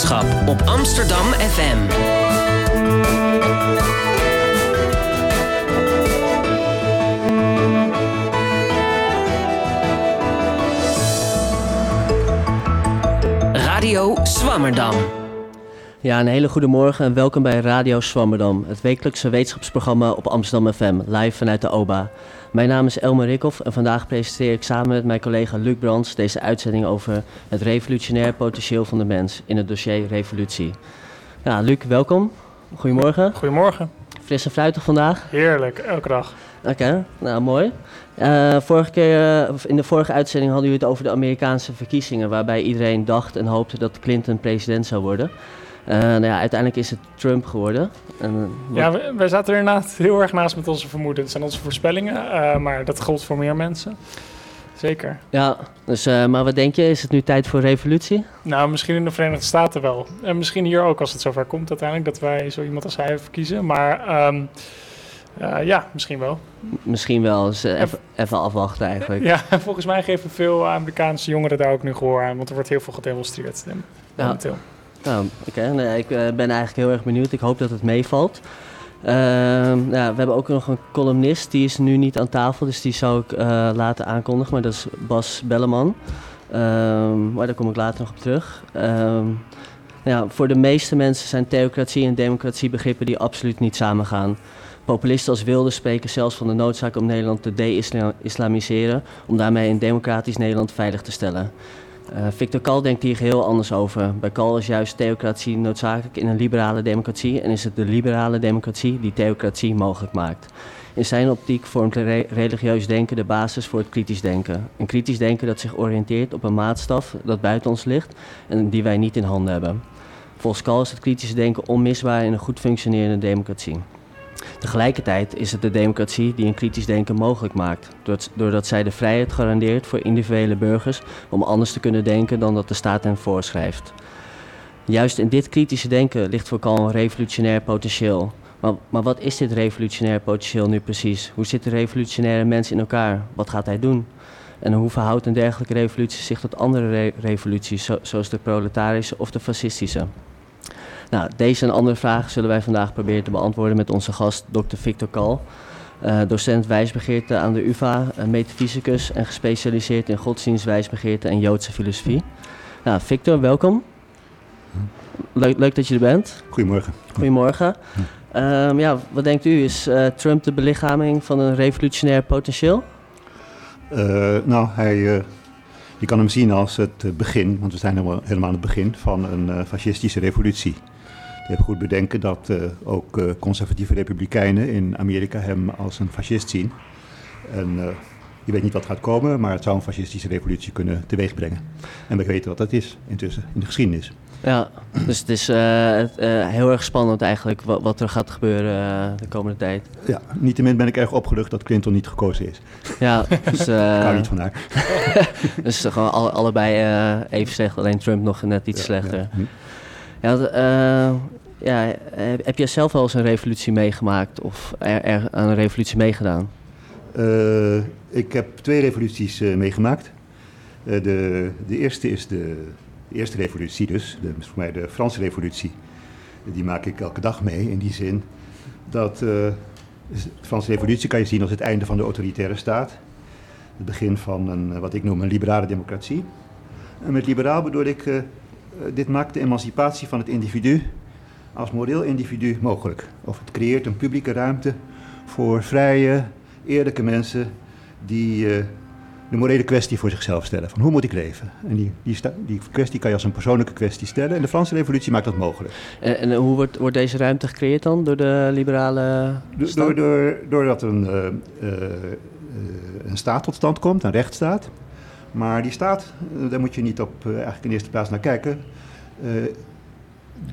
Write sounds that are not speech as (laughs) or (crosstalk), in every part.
wetenschap op Amsterdam FM. Radio Swammerdam. Ja, een hele goede morgen en welkom bij Radio Swammerdam, het wekelijkse wetenschapsprogramma op Amsterdam FM, live vanuit de OBA. Mijn naam is Elmer Rikhoff en vandaag presenteer ik samen met mijn collega Luc Brands deze uitzending over het revolutionair potentieel van de mens in het dossier Revolutie. Ja, Luc, welkom. Goedemorgen. Goedemorgen. Fris en fruitig vandaag? Heerlijk, elke dag. Oké, nou mooi. Uh, vorige keer, uh, in de vorige uitzending hadden jullie het over de Amerikaanse verkiezingen, waarbij iedereen dacht en hoopte dat Clinton president zou worden. Uh, nou ja, uiteindelijk is het Trump geworden. En, ja, wij, wij zaten er inderdaad heel erg naast met onze vermoedens en onze voorspellingen, maar dat geldt voor meer mensen. Zeker. Ja, dus, maar wat denk je, is het nu tijd voor revolutie? Nou, misschien in de Verenigde Staten wel. En misschien hier ook als het zover komt uiteindelijk, dat wij zo iemand als hij verkiezen. Maar... Um, uh, ja, misschien wel. Misschien wel. Dus even, even afwachten eigenlijk. Ja, (laughs) volgens mij geven veel Amerikaanse jongeren daar ook nu gehoor aan. Want er wordt heel veel gedemonstreerd momenteel. Ja. Nou, oké. Ik uh, ben eigenlijk heel erg benieuwd. Ik hoop dat het meevalt. Ehm, we hebben ook nog een columnist. Die is nu niet aan tafel. Dus die zou ik laten aankondigen. Maar dat is Bas Belleman. Ehm, maar daar kom ik later nog op terug. Ehm, ja, voor de meeste mensen zijn theocratie en democratie begrippen die absoluut niet samengaan. Populisten als Wilde spreken zelfs van de noodzaak om Nederland te de-islamiseren, om daarmee een democratisch Nederland veilig te stellen. Uh, Victor Kal denkt hier heel anders over. Bij Kal is juist theocratie noodzakelijk in een liberale democratie en is het de liberale democratie die theocratie mogelijk maakt. In zijn optiek vormt re religieus denken de basis voor het kritisch denken. Een kritisch denken dat zich oriënteert op een maatstaf dat buiten ons ligt en die wij niet in handen hebben. Volgens Kal is het kritische denken onmisbaar in een goed functionerende democratie. Tegelijkertijd is het de democratie die een kritisch denken mogelijk maakt, doordat zij de vrijheid garandeert voor individuele burgers om anders te kunnen denken dan dat de staat hen voorschrijft. Juist in dit kritische denken ligt voor Kal een revolutionair potentieel. Maar, maar, wat is dit revolutionair potentieel nu precies? Hoe zit de revolutionaire mens in elkaar? Wat gaat hij doen? En hoe verhoudt een dergelijke revolutie zich tot andere re revoluties, zoals de proletarische of de fascistische? Nou, deze en andere vragen zullen wij vandaag proberen te beantwoorden met onze gast Dr. Victor Kal. Uh, docent wijsbegeerte aan de UvA, metafysicus en gespecialiseerd in godsdienst, wijsbegeerte en Joodse filosofie. Nou, Victor, welkom. Leuk, leuk dat je er bent. Goedemorgen. Goedemorgen. Um, ja, wat denkt u? Is uh, Trump de belichaming van een revolutionair potentieel? Uh, nou, hij, je kan hem zien als het begin, want we zijn helemaal, helemaal aan het begin van een fascistische revolutie. Je hebt goed bedenken dat uh, ook uh, conservatieve republikeinen in Amerika hem als een fascist zien. En uh, je weet niet wat gaat komen, maar het zou een fascistische revolutie kunnen teweegbrengen. En we weten wat dat is intussen in de geschiedenis. Ja, dus het is heel erg spannend eigenlijk wat, wat er gaat gebeuren de komende tijd. Ja, niettemin ben ik erg opgelucht dat Clinton niet gekozen is. Ja, dus, (laughs) ik hou niet van haar. (laughs) dus gewoon alle, allebei even slecht, alleen Trump nog net iets ja, slechter. Ja. Ja, ja, heb jij zelf wel eens een revolutie meegemaakt of er, aan een revolutie meegedaan? Uh, ik heb twee revoluties uh, meegemaakt. De, de eerste is de, de, eerste revolutie dus, de, voor mij de Franse revolutie. Die maak ik elke dag mee in die zin dat de Franse revolutie kan je zien als het einde van de autoritaire staat. Het begin van een, wat ik noem een liberale democratie. En met liberaal bedoel ik, dit maakt de emancipatie van het individu als moreel individu mogelijk. Of het creëert een publieke ruimte voor vrije, eerlijke mensen die uh, de morele kwestie voor zichzelf stellen. Van hoe moet ik leven? En die, die, die, kwestie kan je als een persoonlijke kwestie stellen. En de Franse revolutie maakt dat mogelijk. En, en hoe wordt, wordt deze ruimte gecreëerd dan door de liberale do, door, door, Doordat een, uh, uh, een staat tot stand komt, een rechtsstaat. Maar die staat, daar moet je niet op eigenlijk in eerste plaats naar kijken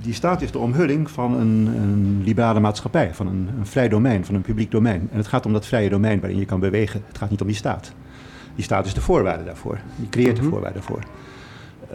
die staat is de omhulling van een, een liberale maatschappij, van een, een, vrij domein, van een publiek domein. En het gaat om dat vrije domein waarin je kan bewegen. Het gaat niet om die staat. Die staat is de voorwaarde daarvoor. Die creëert de mhm. voorwaarden voor.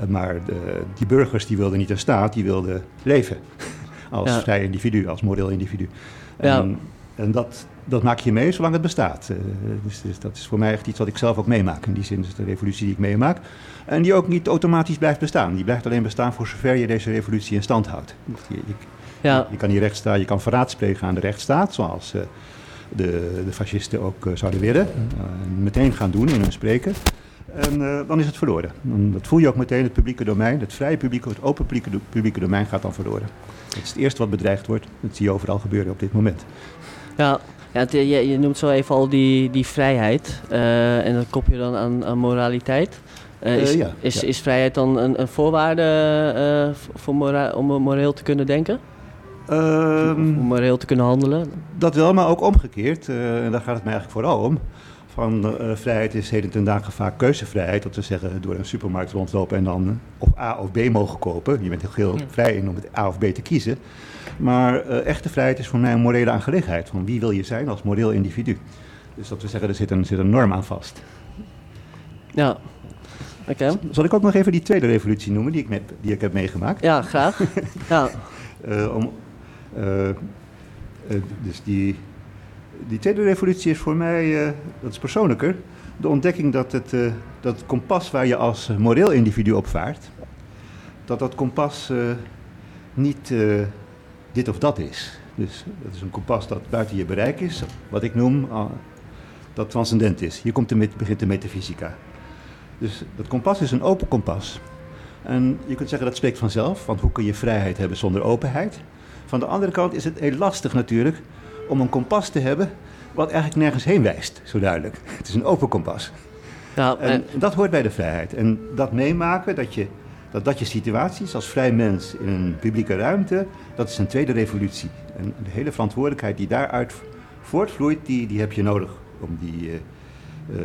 Maar de, die burgers die wilden niet een staat, die wilden leven. (laughs) als vrij individu, als moreel individu. En, ja, En dat, dat maak je mee zolang het bestaat. Uh, dus, dus, dat is voor mij echt iets wat ik zelf ook meemaak. In die zin is het een revolutie die ik meemaak. En die ook niet automatisch blijft bestaan. Die blijft alleen bestaan voor zover je deze revolutie in stand houdt. Je, je, ja. je kan hier recht staan, je kan verraad plegen aan de rechtsstaat, zoals uh, de, de fascisten ook uh, zouden willen. meteen gaan doen in hun spreken. En dan is het verloren. Dan, dat voel je ook meteen, het publieke domein, het vrije publieke, het open publieke, publieke domein gaat dan verloren. Het is het eerste wat bedreigd wordt. Dat zie je overal gebeuren op dit moment. Ja, ja je, je, noemt zo even al die, die vrijheid. Uh, en dat kop je dan aan, aan moraliteit. Uh, is, uh, ja, is, ja. is, vrijheid dan een, een voorwaarde voor mora om moreel te kunnen denken? Um, om moreel te kunnen handelen? Dat wel, maar ook omgekeerd. en daar gaat het mij eigenlijk vooral om. Van vrijheid is heden ten dagen vaak keuzevrijheid. Dat we zeggen door een supermarkt rondlopen en dan of A of B mogen kopen. Je bent heel, vrij in om het A of B te kiezen. Maar uh, echte vrijheid is voor mij een morele aangelegenheid. Van wie wil je zijn als moreel individu? Dus dat we zeggen, er zit een, zit een norm aan vast. Ja, oké. Zal ik ook nog even die tweede revolutie noemen die ik, met, die ik heb meegemaakt? Ja, graag. (laughs) ja. Uh, om, dus die, die tweede revolutie is voor mij, dat is persoonlijker, de ontdekking dat het, dat het kompas waar je als moreel individu op vaart, dat dat kompas niet dit of dat is. Dus dat is een kompas dat buiten je bereik is, wat ik noem uh, dat transcendent is. Hier komt de begint de metafysica. Dus dat kompas is een open kompas. En je kunt zeggen dat spreekt vanzelf, want hoe kun je vrijheid hebben zonder openheid? Van de andere kant is het heel lastig natuurlijk om een kompas te hebben wat eigenlijk nergens heen wijst, zo duidelijk. (laughs) Het is een open kompas. Nou, en dat hoort bij de vrijheid. En dat meemaken, dat je dat dat je situaties als vrij mens in een publieke ruimte, dat is een tweede revolutie. En de hele verantwoordelijkheid die daaruit voortvloeit, die, die heb je nodig om die, uh,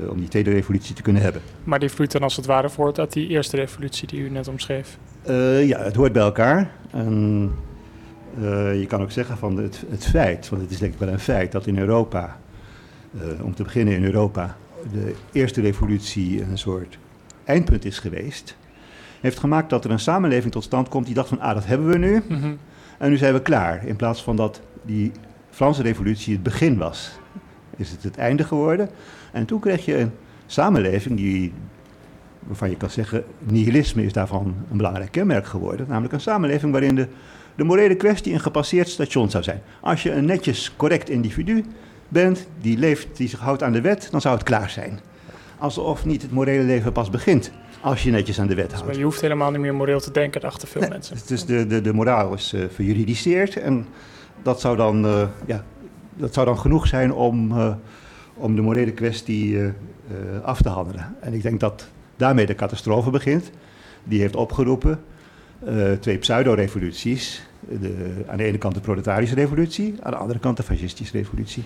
uh, om die tweede revolutie te kunnen hebben. Maar die vloeit dan als het ware voort uit die eerste revolutie die u net omschreef? Uh, ja, het hoort bij elkaar. En, je kan ook zeggen van het, het feit, want het is denk ik wel een feit, dat in Europa, om te beginnen in Europa, de eerste revolutie een soort eindpunt is geweest heeft gemaakt dat er een samenleving tot stand komt die dacht van, ah, dat hebben we nu. Mhm. En nu zijn we klaar. In plaats van dat die Franse revolutie het begin was, is het het einde geworden. En toen kreeg je een samenleving die, waarvan je kan zeggen, nihilisme is daarvan een belangrijk kenmerk geworden. Namelijk een samenleving waarin de, de morele kwestie een gepasseerd station zou zijn. Als je een netjes, correct individu bent, die leeft, die zich houdt aan de wet, dan zou het klaar zijn. Alsof niet het morele leven pas begint. Als je netjes aan de wet houdt. maar je hoeft helemaal niet meer moreel te denken, dachten veel mensen. Dus de, de, de moraal is uh, verjuridiceerd. En dat zou dan, uh, ja, dat zou dan genoeg zijn om, uh, om de morele kwestie af te handelen. En ik denk dat daarmee de catastrofe begint. Die heeft opgeroepen twee pseudo-revoluties. Aan de ene kant de proletarische revolutie, aan de andere kant de fascistische revolutie.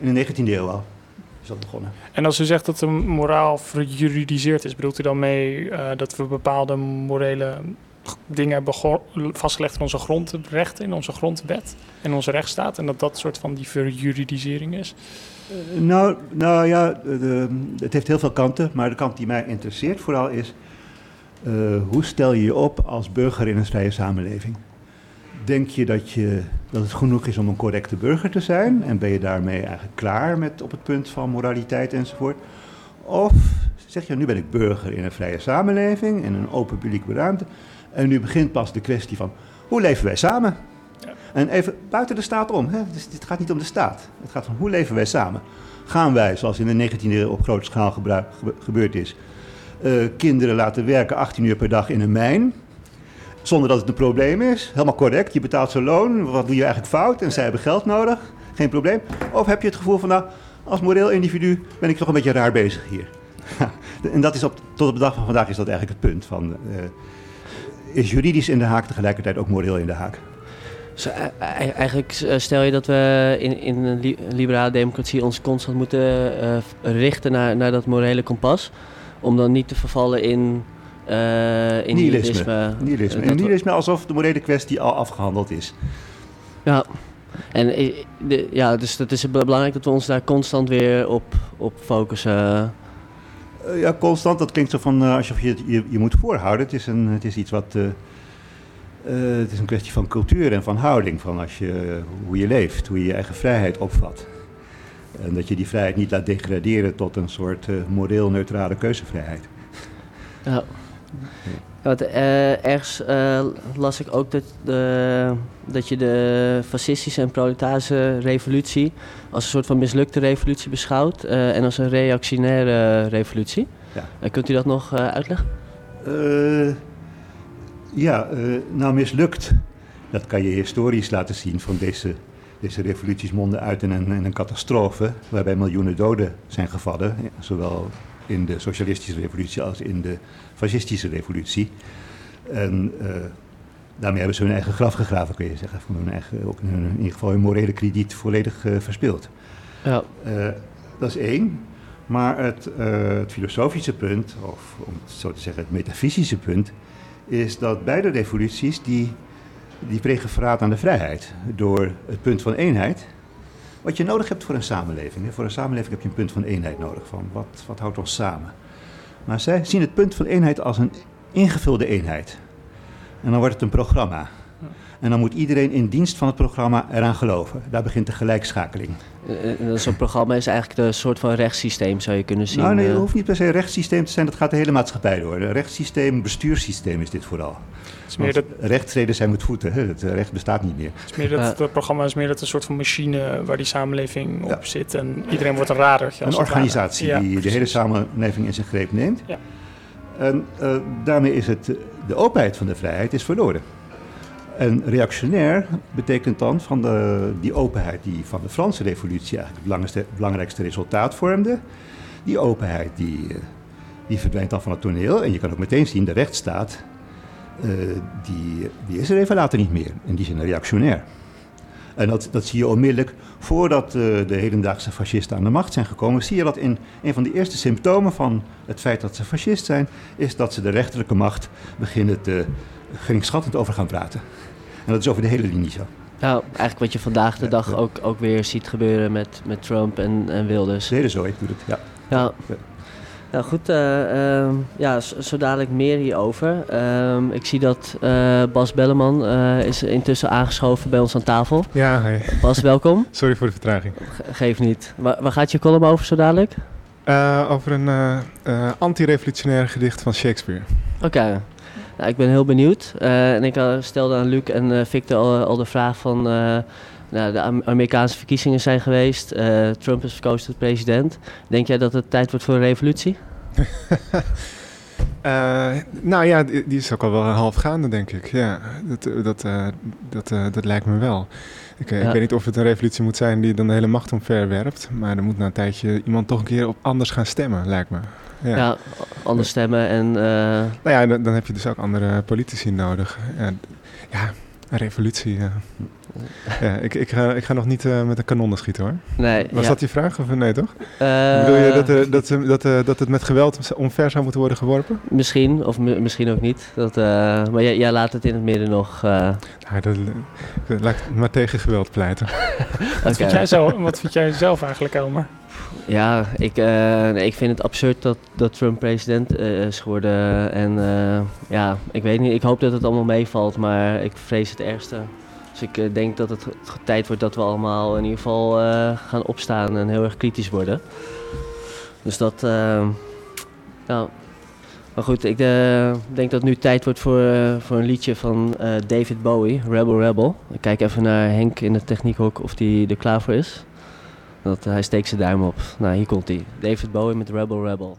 In de 19e eeuw al begonnen. En als u zegt dat de moraal verjuridiseerd is, bedoelt u dan mee uh, dat we bepaalde morele dingen hebben vastgelegd in onze grondrechten, in onze grondwet en onze rechtsstaat, en dat dat soort van die verjuridisering is? Uh, nou, nou ja, de, het heeft heel veel kanten, maar de kant die mij interesseert vooral is, uh, hoe stel je je op als burger in een vrije samenleving? Denk je dat, je dat het genoeg is om een correcte burger te zijn? En ben je daarmee eigenlijk klaar met op het punt van moraliteit enzovoort? Of zeg je, nu ben ik burger in een vrije samenleving, in een open publieke ruimte. En nu begint pas de kwestie van, hoe leven wij samen? Ja. En even buiten de staat om. Hè? Dus het gaat niet om de staat. Het gaat van, hoe leven wij samen? Gaan wij, zoals in de 19e eeuw op grote schaal gebeurd is, uh, kinderen laten werken 18 uur per dag in een mijn zonder dat het een probleem is. Helemaal correct. Je betaalt zo'n loon. Wat doe je eigenlijk fout? En zij hebben geld nodig. Geen probleem. Of heb je het gevoel van, nou, als moreel individu ben ik toch een beetje raar bezig hier. (laughs) en dat is op, tot op de dag van vandaag is dat eigenlijk het punt. Van, uh, is juridisch in de haak tegelijkertijd ook moreel in de haak? Dus eigenlijk stel je dat we in, in een liberale democratie ons constant moeten richten naar, naar dat morele kompas. Om dan niet te vervallen in in nihilisme. Nihilisme. In nihilisme alsof de morele kwestie al afgehandeld is. Ja. En de, ja, dus het is belangrijk dat we ons daar constant weer op, op focussen. Uh, ja, constant. Dat klinkt zo van uh, alsof je, je je moet voorhouden. Het is, een, het is iets wat, uh, Eh, het is een kwestie van cultuur en van houding, van als je, hoe je leeft, hoe je je eigen vrijheid opvat. En dat je die vrijheid niet laat degraderen tot een soort moreel neutrale keuzevrijheid. Ja. Want, uh, ergens uh, las ik ook dat, de, dat je de fascistische en proletarische revolutie als een soort van mislukte revolutie beschouwt en als een reactionaire revolutie. Ja. kunt u dat nog uitleggen? ja, nou mislukt. Dat kan je historisch laten zien van deze, deze revoluties monden uit in een, in een catastrofe waarbij miljoenen doden zijn gevallen, zowel in de socialistische revolutie als in de fascistische revolutie. En uh, daarmee hebben ze hun eigen graf gegraven, kun je zeggen. Van hun eigen, ook in, in ieder geval hun morele krediet volledig uh, verspeeld. Ja. Uh, dat is één. Maar het, het, filosofische punt, of om het zo te zeggen, het metafysische punt, is dat beide revoluties die, die plegen verraad aan de vrijheid. Door het punt van eenheid, wat je nodig hebt voor een samenleving. Voor een samenleving heb je een punt van eenheid nodig. Van wat, wat houdt ons samen? Maar zij zien het punt van eenheid als een ingevulde eenheid. En dan wordt het een programma. En dan moet iedereen in dienst van het programma eraan geloven. Daar begint de gelijkschakeling. Uh, Zo'n programma is eigenlijk een soort van rechtssysteem, zou je kunnen zien. Nou, nee, het hoeft niet per se een rechtssysteem te zijn. Dat gaat de hele maatschappij door. Een rechtssysteem, bestuurssysteem is dit vooral. Het is meer dat... Recht zijn met voeten. Het recht bestaat niet meer. Het, is meer dat, het programma is meer dat een soort van machine waar die samenleving op zit. En iedereen wordt een radertje. Een organisatie die de hele samenleving in zijn greep neemt. Ja. En uh, daarmee is het, de openheid van de vrijheid is verloren. En reactionair betekent dan van de, die openheid die van de Franse revolutie eigenlijk het belangrijkste resultaat vormde. Die openheid die, eh, die verdwijnt dan van het toneel. En je kan ook meteen zien, de rechtsstaat, uh, die, die is er even later niet meer. In die zin reactionair. En dat, dat zie je onmiddellijk voordat uh, de hedendaagse fascisten aan de macht zijn gekomen. Zie je dat in een van de eerste symptomen van het feit dat ze fascist zijn, is dat ze de rechterlijke macht beginnen te geringschattend over gaan praten. En dat is over de hele linie zo. Nou, eigenlijk wat je vandaag de dag Ook, ook weer ziet gebeuren met, met Trump en, en Wilders. De hele zooi doet het, ja. Ja. Nou goed, uh, uh, ja, zo, dadelijk meer hierover. Uh, ik zie dat eh, Bas Belleman eh, is intussen aangeschoven bij ons aan tafel. Ja, hey. Bas, welkom. (laughs) Sorry voor de vertraging. geef niet. Waar, waar, gaat je column over zo dadelijk? over een anti-revolutionair gedicht van Shakespeare. Oké. Ik ben heel benieuwd. Uh, en ik uh, stelde aan Luc en uh, Victor al, al, de vraag van... Nou, de Amerikaanse verkiezingen zijn geweest. Trump is verkozen tot president. Denk jij dat het tijd wordt voor een revolutie? (laughs) nou ja, die, die, is ook al wel half gaande, denk ik. Ja, dat, dat, dat, dat lijkt me wel. Ik, ik, weet niet of het een revolutie moet zijn die dan de hele macht omverwerpt. Maar er moet na een tijdje iemand toch een keer op anders gaan stemmen, lijkt me. Ja, ja anders stemmen en... Nou ja, dan, dan, heb je dus ook andere politici nodig. ja, een revolutie. Ja. ja ik, ik, ga, ik ga nog niet uh, met een kanonnen schieten hoor. Nee, Was dat je vraag of nee toch? Uh, Bedoel je dat, uh, dat, dat, dat, dat het met geweld omver zou moeten worden geworpen? Misschien, of misschien ook niet. Dat, maar jij, jij, laat het in het midden nog... Ja, dat, laat maar tegen geweld pleiten. wat, vind jij zo, wat vind jij zelf eigenlijk, Elmer? Ja, ik, uh, ik vind het absurd dat, dat Trump president uh, is geworden. En uh, ja, ik weet niet, ik hoop dat het allemaal meevalt, maar ik vrees het ergste. Dus ik denk dat het tijd wordt dat we allemaal in ieder geval gaan opstaan en heel erg kritisch worden. Dus dat, ja. Maar goed, ik denk dat het nu tijd wordt voor, voor een liedje van David Bowie, Rebel Rebel. Ik kijk even naar Henk in de techniekhok of die er klaar voor is. Dat, hij steekt zijn duim op. Nou, hier komt hij. David Bowie met Rebel Rebel.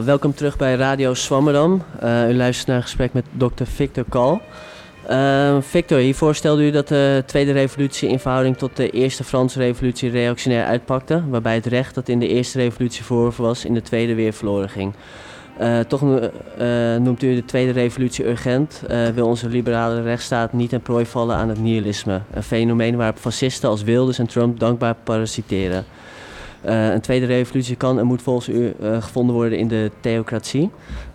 Ja, welkom terug bij Radio Swammerdam. Uh, u luistert naar een gesprek met dokter Victor Kal. Uh, Victor, hiervoor stelde u dat de Tweede Revolutie in verhouding tot de Eerste Franse Revolutie reactionair uitpakte, waarbij het recht dat in de Eerste Revolutie verworven was, in de Tweede weer verloren ging. Uh, toch noemt u de Tweede Revolutie urgent. wil onze liberale rechtsstaat niet ten prooi vallen aan het nihilisme, een fenomeen waarop fascisten als Wilders en Trump dankbaar parasiteren. Uh, een tweede revolutie kan en moet volgens u uh, gevonden worden in de theocratie.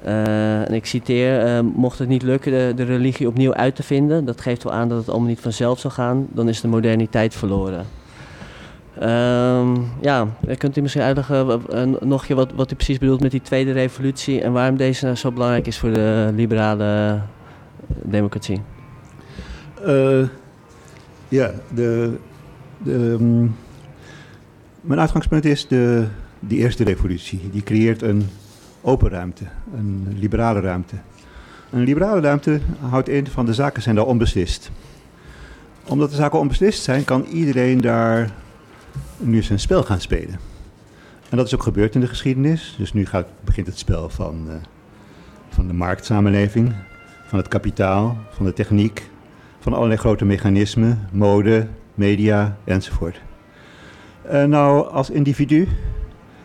Uh, en ik citeer, mocht het niet lukken de, de, religie opnieuw uit te vinden, dat geeft wel aan dat het allemaal niet vanzelf zal gaan, dan is de moderniteit verloren. Ehm, ja, kunt u misschien uitleggen nog wat, wat u precies bedoelt met die tweede revolutie en waarom deze nou zo belangrijk is voor de liberale democratie? ja, de, de um mijn uitgangspunt is de, die eerste revolutie. Die creëert een open ruimte, een liberale ruimte. Een liberale ruimte houdt in van de zaken zijn daar onbeslist. Omdat de zaken onbeslist zijn, kan iedereen daar nu zijn spel gaan spelen. En dat is ook gebeurd in de geschiedenis. Dus nu gaat, begint het spel van, uh, van de marktsamenleving, van het kapitaal, van de techniek, van allerlei grote mechanismen, mode, media enzovoort. Uh, nou, als individu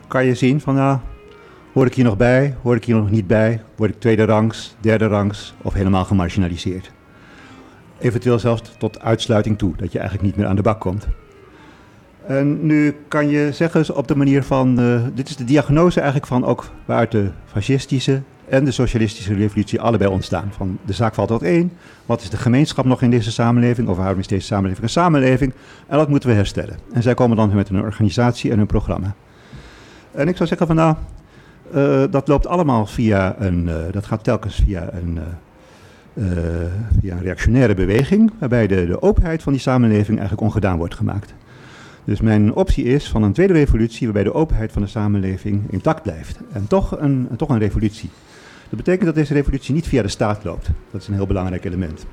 kan je zien van, nou, hoor ik hier nog bij, hoor ik hier nog niet bij, word ik tweede rangs, derde rangs of helemaal gemarginaliseerd. Eventueel zelfs tot uitsluiting toe, dat je eigenlijk niet meer aan de bak komt. En nu kan je zeggen op de manier van, uh, dit is de diagnose eigenlijk van ook waaruit de fascistische en de socialistische revolutie allebei ontstaan. Van de zaak valt tot één. Wat is de gemeenschap nog in deze samenleving? Of waarom is deze samenleving een samenleving? En dat moeten we herstellen. En zij komen dan met een organisatie en een programma. En ik zou zeggen van nou, uh, dat loopt allemaal via een, uh, dat gaat telkens via een, uh, via een reactionaire beweging, waarbij de, de openheid van die samenleving eigenlijk ongedaan wordt gemaakt. Dus mijn optie is van een tweede revolutie waarbij de openheid van de samenleving intact blijft. En toch een, toch een revolutie. Dat betekent dat deze revolutie niet via de staat loopt. Dat is een heel belangrijk element.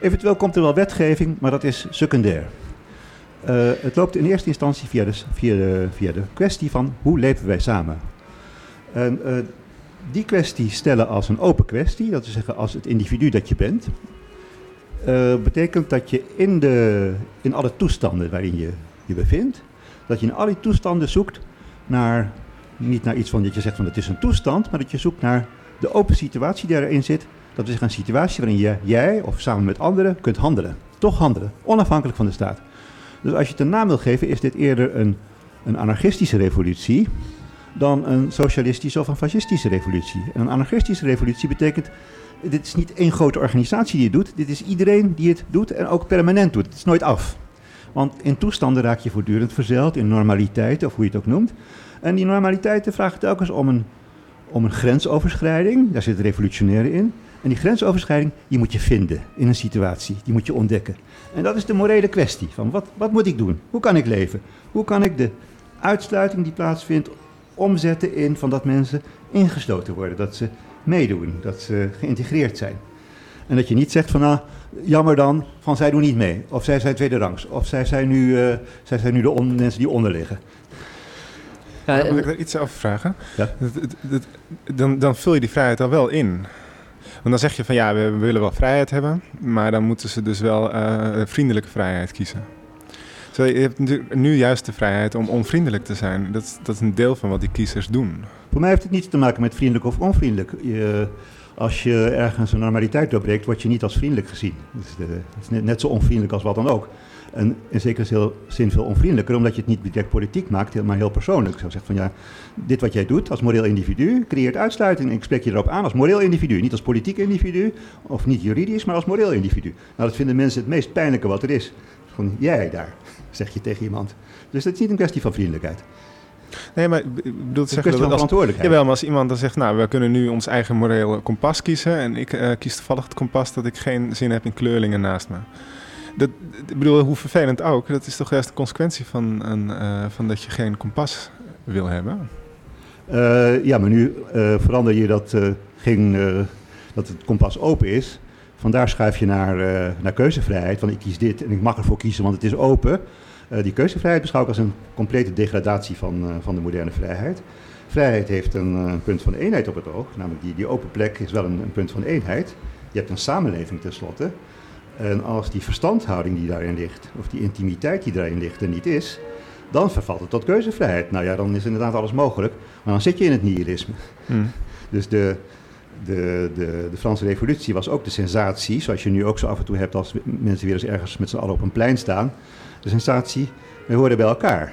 Eventueel komt er wel wetgeving, maar dat is secundair. Uh, het loopt in eerste instantie via de, via, de, via de kwestie van hoe leven wij samen. En uh, die kwestie stellen als een open kwestie, dat is zeggen als het individu dat je bent, uh, betekent dat je in, de, in alle toestanden waarin je je bevindt, dat je in al die toestanden zoekt naar, niet naar iets van dat je zegt van het is een toestand, maar dat je zoekt naar de open situatie die erin zit, dat is een situatie waarin je, jij of samen met anderen kunt handelen. Toch handelen, onafhankelijk van de staat. Dus als je het een naam wil geven, is dit eerder een, een anarchistische revolutie dan een socialistische of een fascistische revolutie. En een anarchistische revolutie betekent dit is niet één grote organisatie die het doet. Dit is iedereen die het doet en ook permanent doet. Het is nooit af. Want in toestanden raak je voortdurend verzeild, in normaliteiten, of hoe je het ook noemt. En die normaliteiten vragen telkens om een, om een grensoverschrijding. Daar zit revolutionaire in. En die grensoverschrijding, die moet je vinden in een situatie. Die moet je ontdekken. En dat is de morele kwestie. Van wat, wat moet ik doen? Hoe kan ik leven? Hoe kan ik de uitsluiting die plaatsvindt omzetten in van dat mensen ingesloten worden? Dat ze meedoen, dat ze geïntegreerd zijn. En dat je niet zegt van, nou, jammer dan, van zij doen niet mee. Of zij zijn tweede rangs. Of zij zijn nu, uh, zij zijn nu de mensen die onder liggen. Ja, Wil ik daar iets over vragen? Ja? dan, dan vul je die vrijheid al wel in. Want dan zeg je van ja, we, willen wel vrijheid hebben, maar dan moeten ze dus wel uh, vriendelijke vrijheid kiezen. Zo, je hebt natuurlijk nu juist de vrijheid om onvriendelijk te zijn. Dat, dat is een deel van wat die kiezers doen. Voor mij heeft het niets te maken met vriendelijk of onvriendelijk. Je, als je ergens een normaliteit doorbreekt, word je niet als vriendelijk gezien. Het is, de, het is net, net, zo onvriendelijk als wat dan ook. En in zekere zin veel onvriendelijker, omdat je het niet direct politiek maakt, maar heel persoonlijk. Zou zeggen van ja, dit wat jij doet als moreel individu creëert uitsluiting. En ik spreek je erop aan als moreel individu. Niet als politiek individu, of niet juridisch, maar als moreel individu. Nou, dat vinden mensen het meest pijnlijke wat er is. Gewoon jij daar, (laughs) zeg je tegen iemand. Dus het is niet een kwestie van vriendelijkheid. Nee, maar ik bedoel te zeggen dat als, verantwoordelijkheid. Jawel, maar als iemand dan zegt, nou, we kunnen nu ons eigen morele kompas kiezen en ik uh, kies toevallig het kompas dat ik geen zin heb in kleurlingen naast me. Dat, ik bedoel, hoe vervelend ook, dat is toch juist de consequentie van, een, uh, van dat je geen kompas wil hebben? Uh, ja, maar nu verander je dat, dat het kompas open is. Vandaar schuif je naar, naar keuzevrijheid, van ik kies dit en ik mag ervoor kiezen, want het is open. Die keuzevrijheid beschouw ik als een complete degradatie van, van de moderne vrijheid. Vrijheid heeft een, punt van eenheid op het oog, namelijk die, die open plek is wel een, een, punt van eenheid. Je hebt een samenleving tenslotte. En als die verstandhouding die daarin ligt, of die intimiteit die daarin ligt er niet is, dan vervalt het tot keuzevrijheid. Nou ja, dan is inderdaad alles mogelijk, maar dan zit je in het nihilisme. Hmm. Dus de, de, de, de, Franse revolutie was ook de sensatie, zoals je nu ook zo af en toe hebt als mensen weer eens ergens met z'n allen op een plein staan de sensatie, we horen bij elkaar.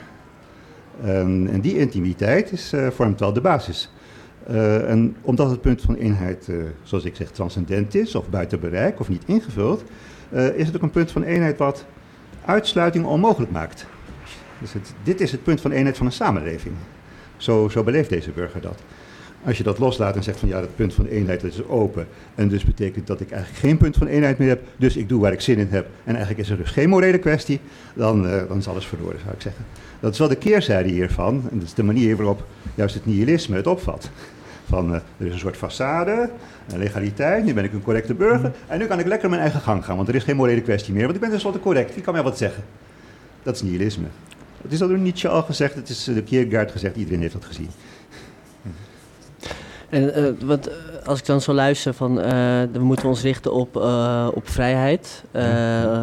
En, en die intimiteit is, uh, vormt wel de basis. Uh, en omdat het punt van eenheid, uh, zoals ik zeg, transcendent is, of buiten bereik, of niet ingevuld, is het ook een punt van eenheid wat uitsluiting onmogelijk maakt. Dus dit is het punt van eenheid van een samenleving. Zo, zo beleeft deze burger dat. Als je dat loslaat en zegt van ja, dat punt van eenheid dat is open. En dus betekent dat ik eigenlijk geen punt van eenheid meer heb. Dus ik doe waar ik zin in heb. En eigenlijk is er dus geen morele kwestie. Dan, uh, dan is alles verloren, zou ik zeggen. Dat is wel de keerzijde hiervan. En dat is de manier waarop juist het nihilisme het opvat. Van uh, er is een soort façade, een legaliteit. Nu ben ik een correcte burger. En nu kan ik lekker mijn eigen gang gaan. Want er is geen morele kwestie meer. Want ik ben tenslotte correct. Ik kan mij wat zeggen. Dat is nihilisme. Het is al door Nietzsche al gezegd. Het is de Kierkegaard gezegd. Iedereen heeft dat gezien. En uh, wat, als ik dan zo luister van, uh, we moeten ons richten op, uh, op vrijheid,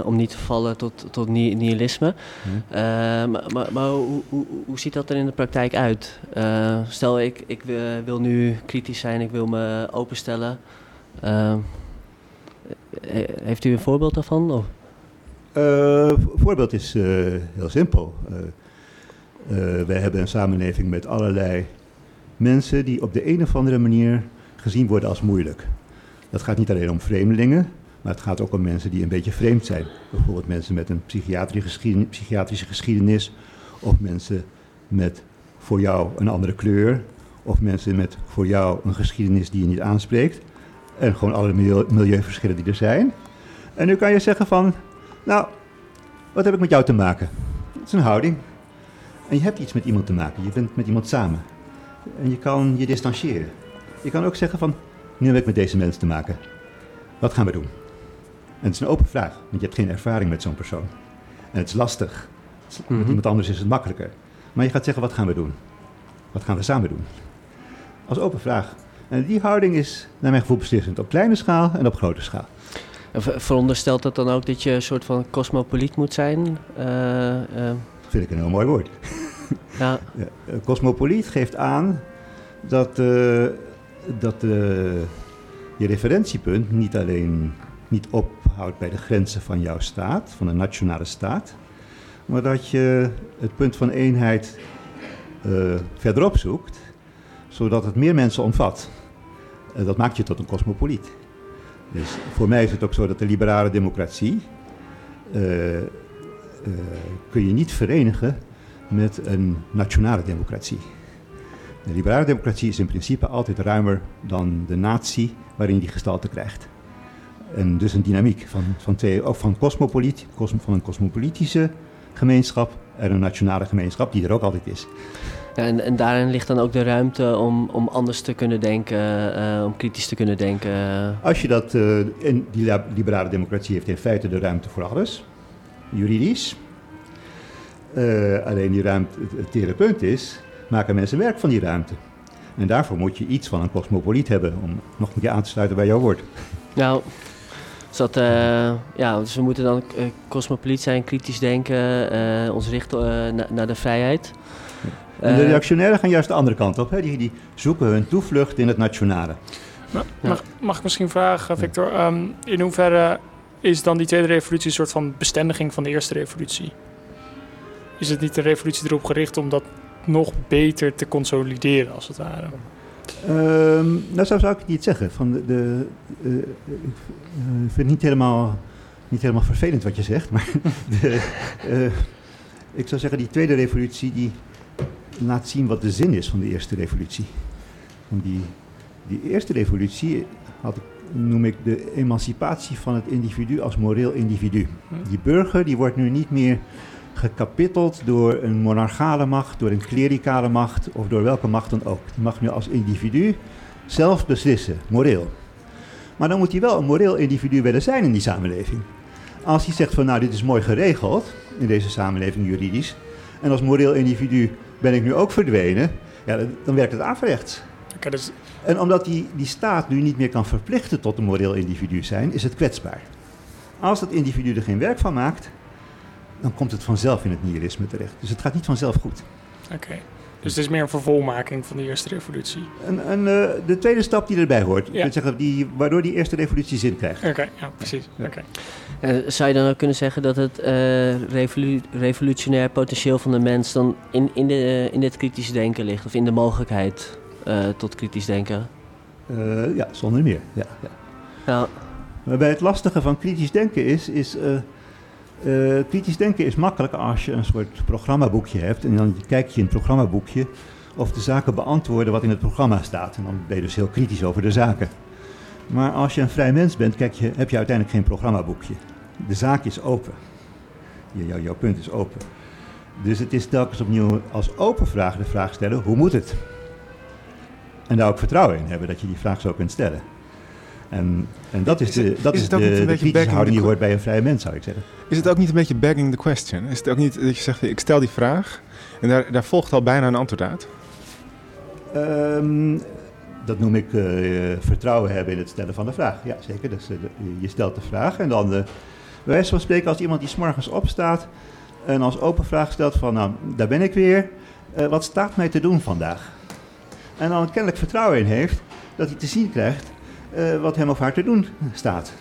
om niet te vallen tot, tot nihilisme. maar, maar, maar hoe, hoe, hoe, ziet dat er in de praktijk uit? stel, ik, ik wil nu kritisch zijn, ik wil me openstellen. heeft u een voorbeeld daarvan? Of? voorbeeld is heel simpel. wij hebben een samenleving met allerlei mensen die op de een of andere manier gezien worden als moeilijk. Dat gaat niet alleen om vreemdelingen, maar het gaat ook om mensen die een beetje vreemd zijn. Bijvoorbeeld mensen met een psychiatrische geschiedenis, of mensen met voor jou een andere kleur, of mensen met voor jou een geschiedenis die je niet aanspreekt. En gewoon alle milieuverschillen die er zijn. En nu kan je zeggen van, nou, wat heb ik met jou te maken? Het is een houding. En je hebt iets met iemand te maken, je bent met iemand samen. En je kan je distancieren. Je kan ook zeggen van, nu heb ik met deze mensen te maken. Wat gaan we doen? En het is een open vraag, want je hebt geen ervaring met zo'n persoon. En het is lastig. Met mhm. iemand anders is het makkelijker. Maar je gaat zeggen, wat gaan we doen? Wat gaan we samen doen? Als open vraag. En die houding is naar mijn gevoel beslissend op kleine schaal en op grote schaal. Veronderstelt dat dan ook dat je een soort van cosmopoliet moet zijn? Uh, uh... Vind ik een heel mooi woord. Ja. ja cosmopoliet geeft aan dat, uh, dat uh, je referentiepunt niet alleen niet ophoudt bij de grenzen van jouw staat, van de nationale staat, maar dat je het punt van eenheid uh, verderop zoekt, zodat het meer mensen omvat. dat maakt je tot een cosmopoliet. Dus voor mij is het ook zo dat de liberale democratie kun je niet verenigen met een nationale democratie. De liberale democratie is in principe altijd ruimer dan de natie waarin die gestalte krijgt. En dus een dynamiek van, van, twee, ook van, cosmopoliet, van een cosmopolitische gemeenschap en een nationale gemeenschap, die er ook altijd is. Ja, en, en daarin ligt dan ook de ruimte om, om anders te kunnen denken, uh, om kritisch te kunnen denken. Als je dat, uh, in die liberale democratie heeft in feite de ruimte voor alles, juridisch. Uh, alleen die ruimte, het tere punt is, maken mensen werk van die ruimte. En daarvoor moet je iets van een cosmopoliet hebben, om nog een keer aan te sluiten bij jouw woord. Nou, dus, dat, ja, dus we moeten dan cosmopoliet zijn, kritisch denken, ons richten na, naar de vrijheid. En de reactionairen gaan juist de andere kant op. Hè? Die, die zoeken hun toevlucht in het nationale. Mag, mag ik misschien vragen, Victor, um, in hoeverre is dan die tweede revolutie een soort van bestendiging van de eerste revolutie? Is het niet een revolutie erop gericht om dat nog beter te consolideren, als het ware? Um, nou, zo zou ik niet zeggen. Van de, de uh, ik vind het niet helemaal, niet helemaal vervelend wat je zegt, maar (laughs) de, uh, ik zou zeggen, die tweede revolutie die laat zien wat de zin is van de eerste revolutie. Want die, die eerste revolutie had, noem ik de emancipatie van het individu als moreel individu. Die burger die wordt nu niet meer gekapitteld door een monarchale macht, door een klerikale macht of door welke macht dan ook. Die mag nu als individu zelf beslissen, moreel. Maar dan moet hij wel een moreel individu willen zijn in die samenleving. Als hij zegt van nou dit is mooi geregeld in deze samenleving juridisch en als moreel individu ben ik nu ook verdwenen, ja, dan werkt het averechts. Okay, dus... En omdat die, die staat nu niet meer kan verplichten tot een moreel individu zijn, is het kwetsbaar. Als dat individu er geen werk van maakt, dan komt het vanzelf in het nihilisme terecht. Dus het gaat niet vanzelf goed. Oké. Dus het is meer een vervolmaking van de eerste revolutie. En, en uh, de tweede stap die erbij hoort, ja. zeggen, die, waardoor die eerste revolutie zin krijgt. Oké, ja, precies. Ja. Okay. Uh, zou je dan ook kunnen zeggen dat het uh, revolu revolutionair potentieel van de mens dan in, in, de, in dit kritisch denken ligt, of in de mogelijkheid tot kritisch denken? ja, zonder meer. Ja, ja. Nou. Maar bij het lastige van kritisch denken is, is uh, kritisch denken is makkelijk als je een soort programmaboekje hebt en dan kijk je in het programmaboekje of de zaken beantwoorden wat in het programma staat. En dan ben je dus heel kritisch over de zaken. Maar als je een vrij mens bent, kijk je, heb je uiteindelijk geen programmaboekje. De zaak is open. Jouw, jouw punt is open. Dus het is telkens opnieuw als open vraag de vraag stellen, hoe moet het? En daar ook vertrouwen in hebben dat je die vraag zo kunt stellen. En, en dat is, is de, dat is, is de, de kritische houding die hoort bij een vrije mens, zou ik zeggen. Is het ook niet een beetje begging the question? Is het ook niet dat je zegt, ik stel die vraag en daar, daar volgt al bijna een antwoord uit? Um, dat noem ik uh, vertrouwen hebben in het stellen van de vraag. Ja, zeker. Dus, uh, je stelt de vraag en dan, uh, bij wijze van spreken, als iemand die s'morgens opstaat en als open vraag stelt van, nou, daar ben ik weer, wat staat mij te doen vandaag? En dan kennelijk vertrouwen in heeft dat hij te zien krijgt uh, wat hem of haar te doen staat.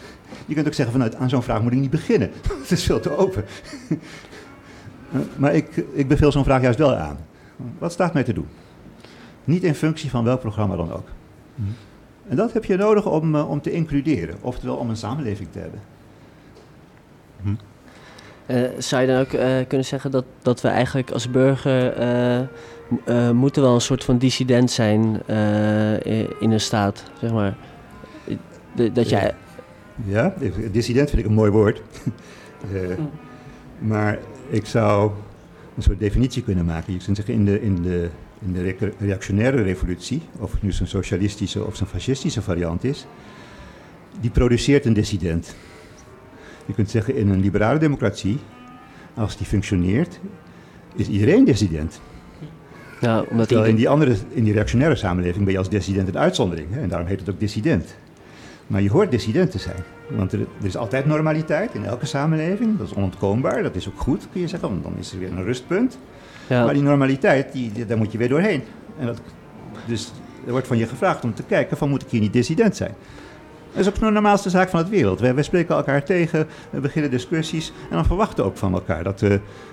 Je kunt ook zeggen vanuit aan zo'n vraag moet ik niet beginnen. (laughs) Het is veel te open. (laughs) maar ik, ik beveel zo'n vraag juist wel aan. Wat staat mij te doen? Niet in functie van welk programma dan ook. Mm. En dat heb je nodig om, uh, om te includeren, oftewel om een samenleving te hebben. Mm. zou je dan ook kunnen zeggen dat, dat we eigenlijk als burger moeten wel een soort van dissident zijn in een staat, zeg maar? Dat jij... Ja, dissident vind ik een mooi woord. uh, (laughs) maar ik zou een soort definitie kunnen maken. Je kunt zeggen, in de, in de, in de reactionaire revolutie, of het nu zo'n socialistische of zo'n fascistische variant is, die produceert een dissident. Je kunt zeggen, in een liberale democratie, als die functioneert, is iedereen dissident. Ja, omdat in, die andere, in die reactionaire samenleving ben je als dissident een uitzondering. Hè, en daarom heet het ook dissident. Maar je hoort dissident te zijn. Want er, er, is altijd normaliteit in elke samenleving. Dat is onontkoombaar. Dat is ook goed, kun je zeggen. Want dan is er weer een rustpunt. Ja. Maar die normaliteit, die, daar moet je weer doorheen. En dat, dus er wordt van je gevraagd om te kijken van moet ik hier niet dissident zijn. Dat is ook de normaalste zaak van het wereld. Wij, wij, spreken elkaar tegen, we beginnen discussies en dan verwachten we ook van elkaar dat, uh,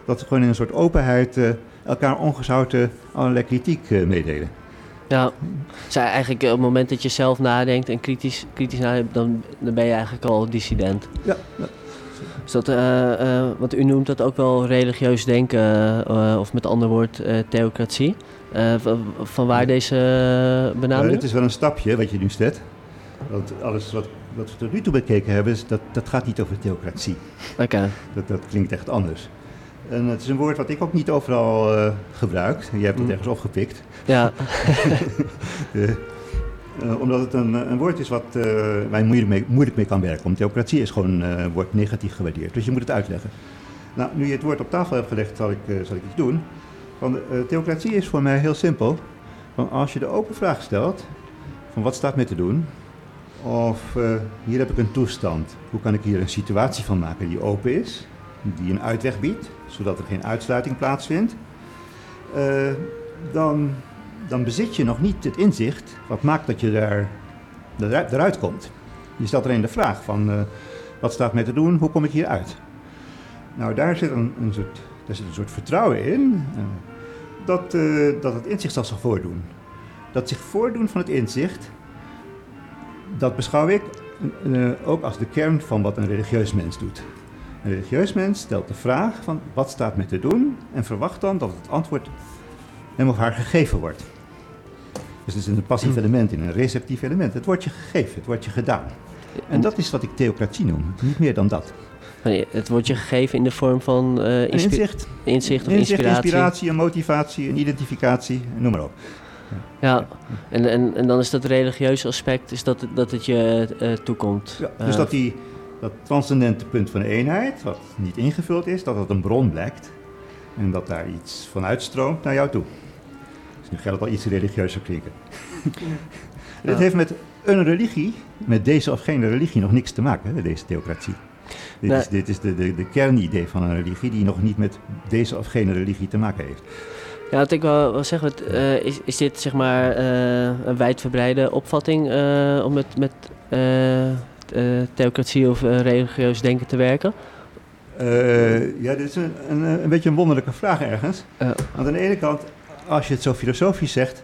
dat we gewoon in een soort openheid uh, elkaar ongezouten allerlei kritiek uh, meedelen. Ja, dus eigenlijk op het moment dat je zelf nadenkt en kritisch, kritisch nadenkt, dan, dan ben je eigenlijk al dissident. Ja. ja. Dus dat, uh, uh, want u noemt dat ook wel religieus denken, uh, of met ander woord theocratie. Van, van, waar deze benaming? Het is wel een stapje wat je nu zet. Want alles wat, wat we tot nu toe bekeken hebben, is dat, dat gaat niet over theocratie. Oké. Okay. Dat, dat klinkt echt anders. En het is een woord wat ik ook niet overal uh, gebruik. Je hebt het mm. ergens opgepikt. Ja. uh, (laughs) (laughs) uh, omdat het een, een, woord is wat wij moeilijk mee, moeilijk mee kan werken. Want theocratie is gewoon wordt negatief gewaardeerd. Dus je moet het uitleggen. Nou, nu je het woord op tafel hebt gelegd, zal ik, zal ik iets doen. Want theocratie is voor mij heel simpel. Want als je de open vraag stelt, van wat staat met te doen? Of hier heb ik een toestand. Hoe kan ik hier een situatie van maken die open is? Die een uitweg biedt, zodat er geen uitsluiting plaatsvindt, uh, dan, dan bezit je nog niet het inzicht wat maakt dat je daar, eruit komt. Je stelt alleen de vraag van uh, wat staat mij te doen, hoe kom ik hier uit? Nou, daar zit een, een, soort, daar zit een soort vertrouwen in uh, dat, dat het inzicht zal zich voordoen. Dat zich voordoen van het inzicht, dat beschouw ik ook als de kern van wat een religieus mens doet. Een religieus mens stelt de vraag van wat staat me te doen en verwacht dan dat het antwoord hem of haar gegeven wordt. Dus het is een passief element in een receptief element. Het wordt je gegeven, het wordt je gedaan. En dat is wat ik theocratie noem, niet meer dan dat. Het wordt je gegeven in de vorm van uh, inspi inzicht. inzicht of inzicht, inspiratie. inspiratie, een motivatie, een identificatie, noem maar op. Ja, en, en, en dan is dat religieuze aspect is dat, dat het je uh, toekomt. Ja, dus dat die dat transcendente punt van eenheid, wat niet ingevuld is, dat het een bron blijkt en dat daar iets van uitstroomt naar jou toe. Dus nu gaat het al iets religieuzer klinken. (laughs) Dit heeft met een religie, met deze of geen religie, nog niks te maken, deze theocratie. Dit is, dit is de, de, de kernidee van een religie die nog niet met deze of geen religie te maken heeft. Ja, wat ik wel, wel zeggen, uh, is, is dit zeg maar uh, een wijdverbreide opvatting uh, om het met uh, theocratie of uh, religieus denken te werken? Uh, ja, dit is een, een, een, beetje een wonderlijke vraag ergens. Want aan de ene kant, als je het zo filosofisch zegt,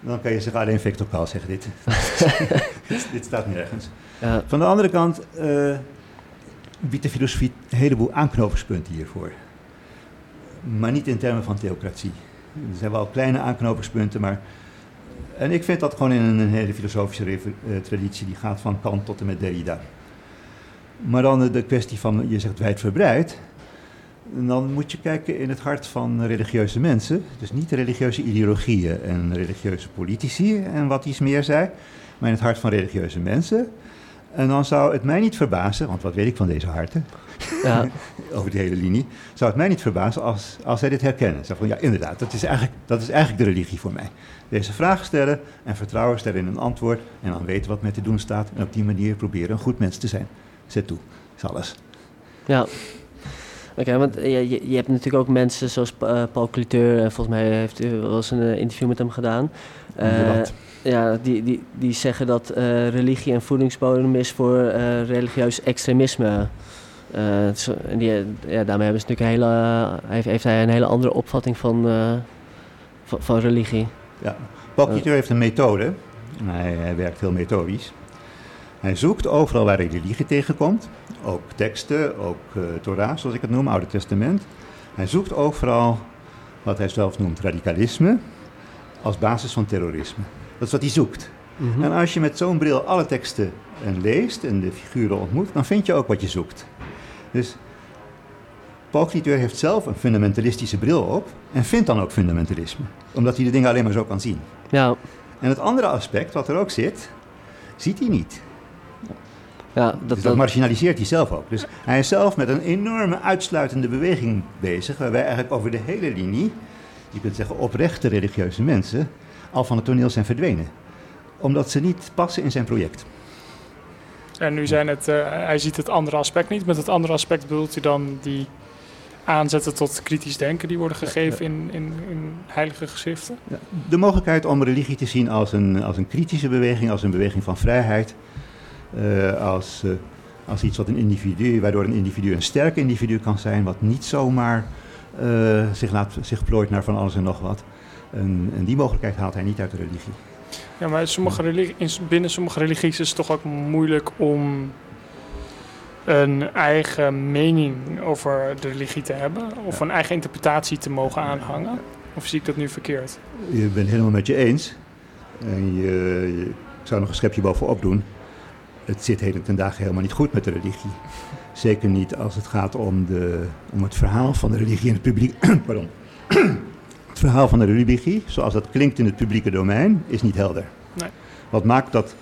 dan kan je zeggen alleen Victor Kaal zeggen dit. dit. staat nergens. Ja. Van de andere kant biedt de filosofie een heleboel aanknopingspunten hiervoor. Maar niet in termen van theocratie. Er zijn wel kleine aanknopingspunten, maar en ik vind dat gewoon in een hele filosofische uh, traditie die gaat van Kant tot en met Derrida. Maar dan de kwestie van, je zegt wijdverbreid. Dan moet je kijken in het hart van religieuze mensen. Dus niet religieuze ideologieën en religieuze politici en wat iets meer zei. Maar in het hart van religieuze mensen. En dan zou het mij niet verbazen, want wat weet ik van deze harten, ja. (laughs) over de hele linie, zou het mij niet verbazen als, als zij dit herkennen. Zeg van ja, inderdaad, dat is, eigenlijk, dat is eigenlijk de religie voor mij. Deze vraag stellen en vertrouwen stellen in een antwoord en dan weten wat met te doen staat en op die manier proberen een goed mens te zijn. Zet toe, is alles. Ja. Oké, want je, je, hebt natuurlijk ook mensen zoals uh, Paul Cliteur, volgens mij heeft u wel eens een interview met hem gedaan. Ja, die, die, die zeggen dat religie een voedingsbodem is voor religieus extremisme. Uh, die, ja, daarmee hebben ze natuurlijk een hele, heeft, heeft hij een hele andere opvatting van, van, van, religie. Ja, Paul heeft een methode. Hij, hij, werkt heel methodisch. Hij zoekt overal waar hij religie tegenkomt. Ook teksten, ook Torah, zoals ik het noem, Oude Testament. Hij zoekt overal wat hij zelf noemt radicalisme als basis van terrorisme. Dat is wat hij zoekt. Mhm. En als je met zo'n bril alle teksten en leest en de figuren ontmoet, dan vind je ook wat je zoekt. Dus Paul Cliteur heeft zelf een fundamentalistische bril op en vindt dan ook fundamentalisme. Omdat hij de dingen alleen maar zo kan zien. Ja. En het andere aspect, wat er ook zit, ziet hij niet. Ja, dat, dus dat, marginaliseert hij zelf ook. Dus hij is zelf met een enorme uitsluitende beweging bezig, waarbij eigenlijk over de hele linie, je kunt zeggen oprechte religieuze mensen, al van het toneel zijn verdwenen. Omdat ze niet passen in zijn project. En nu zijn het, uh, hij ziet het andere aspect niet. Met het andere aspect bedoelt hij dan die aanzetten tot kritisch denken die worden gegeven in, in, in heilige geschriften? De mogelijkheid om religie te zien als een, als een kritische beweging, als een beweging van vrijheid. Uh, als, uh, als iets wat een individu, waardoor een individu een sterk individu kan zijn, wat niet zomaar zich, laat, zich plooit naar van alles en nog wat. En, en die mogelijkheid haalt hij niet uit de religie. Ja, maar sommige religie, in, binnen sommige religies is het toch ook moeilijk om een eigen mening over de religie te hebben. Of een eigen interpretatie te mogen aanhangen. Of zie ik dat nu verkeerd? Je bent helemaal met je eens. En je, je, ik zou nog een schepje bovenop doen. Het zit heden ten dagen helemaal niet goed met de religie. Zeker niet als het gaat om, de, om het verhaal van de religie in het publiek. (clears throat) Pardon. (clears throat) het verhaal van de religie, zoals dat klinkt in het publieke domein, is niet helder. Nee. Wat maakt dat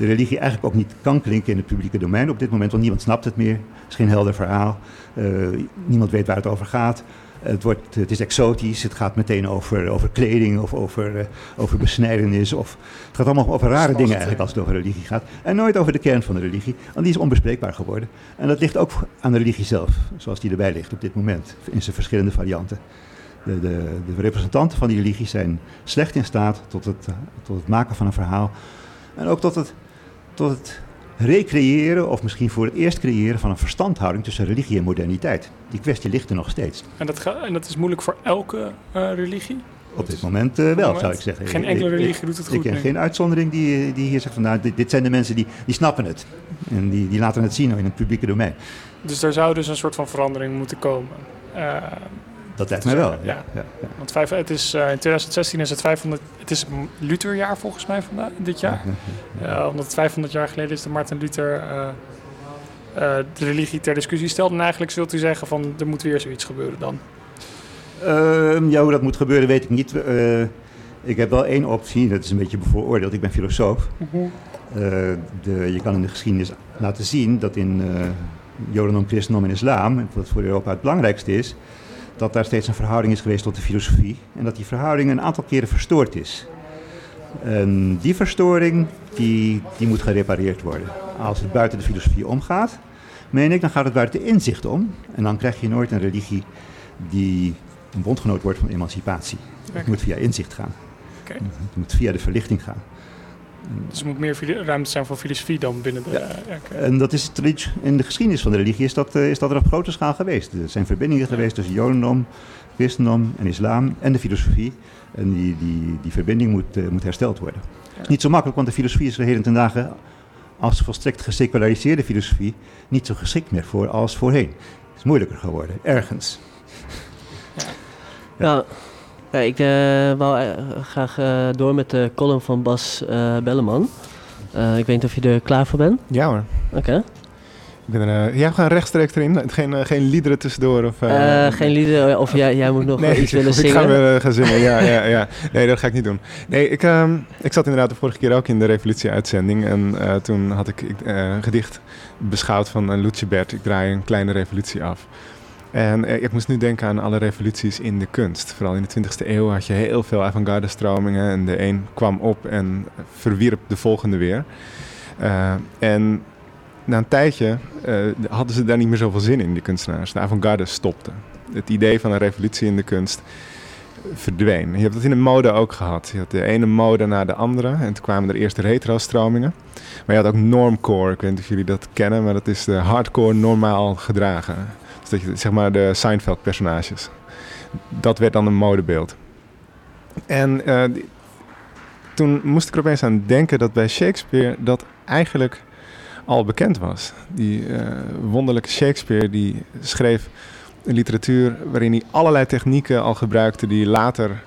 de religie eigenlijk ook niet kan klinken in het publieke domein op dit moment, want niemand snapt het meer. Het is geen helder verhaal. Uh, niemand weet waar het over gaat. Het, wordt, het is exotisch, het gaat meteen over, over kleding of over, uh, over besnijdenis. Of, het gaat allemaal over rare dingen eigenlijk als het over religie gaat. En nooit over de kern van de religie, want die is onbespreekbaar geworden. En dat ligt ook aan de religie zelf, zoals die erbij ligt op dit moment, in zijn verschillende varianten. De, de, de representanten van die religie zijn slecht in staat tot het, tot het maken van een verhaal. En ook tot het, tot het recreëren, of misschien voor het eerst creëren van een verstandhouding tussen religie en moderniteit. Die kwestie ligt er nog steeds. En dat, ga, en dat is moeilijk voor elke uh, religie? Op dit moment uh, wel, moment? zou ik zeggen. Geen enkele religie doet het goed. Ik ken geen uitzondering die, die hier zegt van nou, dit, dit, zijn de mensen die, die snappen het. En die, die laten het zien in het publieke domein. Dus daar zou dus een soort van verandering moeten komen. Uh, dat lijkt mij wel, ja. ja. ja, ja. Want vijf, het is, uh, in 2016 is het 500... Het is Lutherjaar volgens mij vandaag, dit jaar. Uh, omdat het 500 jaar geleden is dat Martin Luther uh, de religie ter discussie stelde. En eigenlijk zult u zeggen van, er moet weer zoiets gebeuren dan. Ehm, ja, hoe dat moet gebeuren weet ik niet. ik heb wel één optie, dat is een beetje bevooroordeeld. Ik ben filosoof. Mhm. de, je kan in de geschiedenis laten zien dat in Jodendom, Christendom en Islam... wat voor Europa het belangrijkste is dat daar steeds een verhouding is geweest tot de filosofie. En dat die verhouding een aantal keren verstoord is. En die verstoring die, die moet gerepareerd worden. Als het buiten de filosofie omgaat, meen ik, dan gaat het buiten de inzicht om. En dan krijg je nooit een religie die een bondgenoot wordt van emancipatie. Het moet via inzicht gaan. Okay. Het moet via de verlichting gaan. Dus er moet meer ruimte zijn voor filosofie dan binnen de... Ja. Ja, okay. En dat is in de geschiedenis van de religie is dat, is dat er op grote schaal geweest. Er zijn verbindingen geweest tussen jodendom, christendom en islam en de filosofie. En die, die, die verbinding moet, uh, moet hersteld worden. Het is niet zo makkelijk, want de filosofie is er heden ten dagen als volstrekt geseculariseerde filosofie niet zo geschikt meer voor als voorheen. Het is moeilijker geworden, ergens. Ja. ja. Ja, ik uh, wou uh, graag uh, door met de column van Bas Belleman. ik weet niet of je er klaar voor bent. Ja hoor. Oké. Okay. Ik ben er, jij gaat rechtstreeks erin? Geen, geen liederen tussendoor? Of, geen liederen, of jij, jij moet nog (laughs) nee, iets willen zingen? Ik ga weer gaan zingen, ja, ja, ja. Nee, dat ga ik niet doen. Nee, ik, ehm, ik zat inderdaad de vorige keer ook in de revolutie-uitzending. En toen had ik een gedicht beschouwd van uh, Bert. Ik draai een kleine revolutie af. En eh, ik moest nu denken aan alle revoluties in de kunst. Vooral in de 20e eeuw had je heel veel avant-garde stromingen. En de een kwam op en verwierp de volgende weer. Uh, en na een tijdje uh, hadden ze daar niet meer zoveel zin in, die kunstenaars. De avant-garde stopte. Het idee van een revolutie in de kunst verdween. Je hebt het in de mode ook gehad. Je had de ene mode na de andere. En toen kwamen er eerst retro-stromingen. Maar je had ook normcore. Ik weet niet of jullie dat kennen, maar dat is de hardcore normaal gedragen dat je, zeg maar de Seinfeld-personages. Dat werd dan een modebeeld. En uh, toen moest ik er opeens aan denken dat bij Shakespeare dat eigenlijk al bekend was. Die uh, wonderlijke Shakespeare die schreef een literatuur waarin hij allerlei technieken al gebruikte die later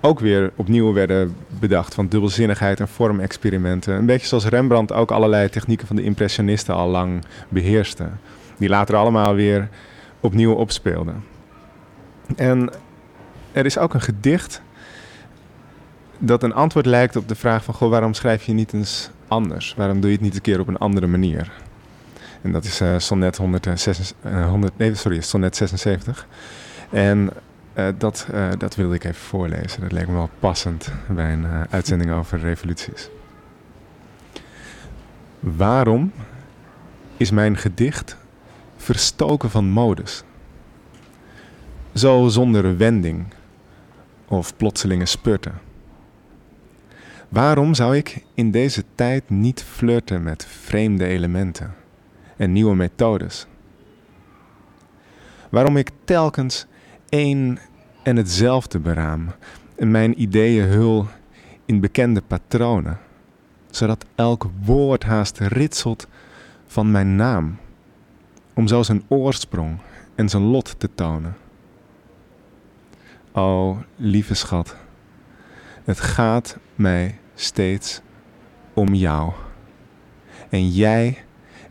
ook weer opnieuw werden bedacht. Van dubbelzinnigheid en vormexperimenten. Een beetje zoals Rembrandt ook allerlei technieken van de impressionisten al lang beheerste. Die later allemaal weer opnieuw opspeelde. En er is ook een gedicht dat een antwoord lijkt op de vraag van... Goh, waarom schrijf je niet eens anders? Waarom doe je het niet een keer op een andere manier? En dat is uh, sonnet, 106, uh, 100, nee, sorry, sonnet 76. En uh, dat, dat wilde ik even voorlezen. Dat leek me wel passend bij een uitzending over revoluties. Waarom is mijn gedicht verstoken van modus. Zo zonder wending of plotselinge spurten. Waarom zou ik in deze tijd niet flirten met vreemde elementen en nieuwe methodes? Waarom ik telkens één en hetzelfde beraam en mijn ideeën hul in bekende patronen, zodat elk woord haast ritselt van mijn naam, om zo zijn oorsprong en zijn lot te tonen. O, lieve schat, het gaat mij steeds om jou. En jij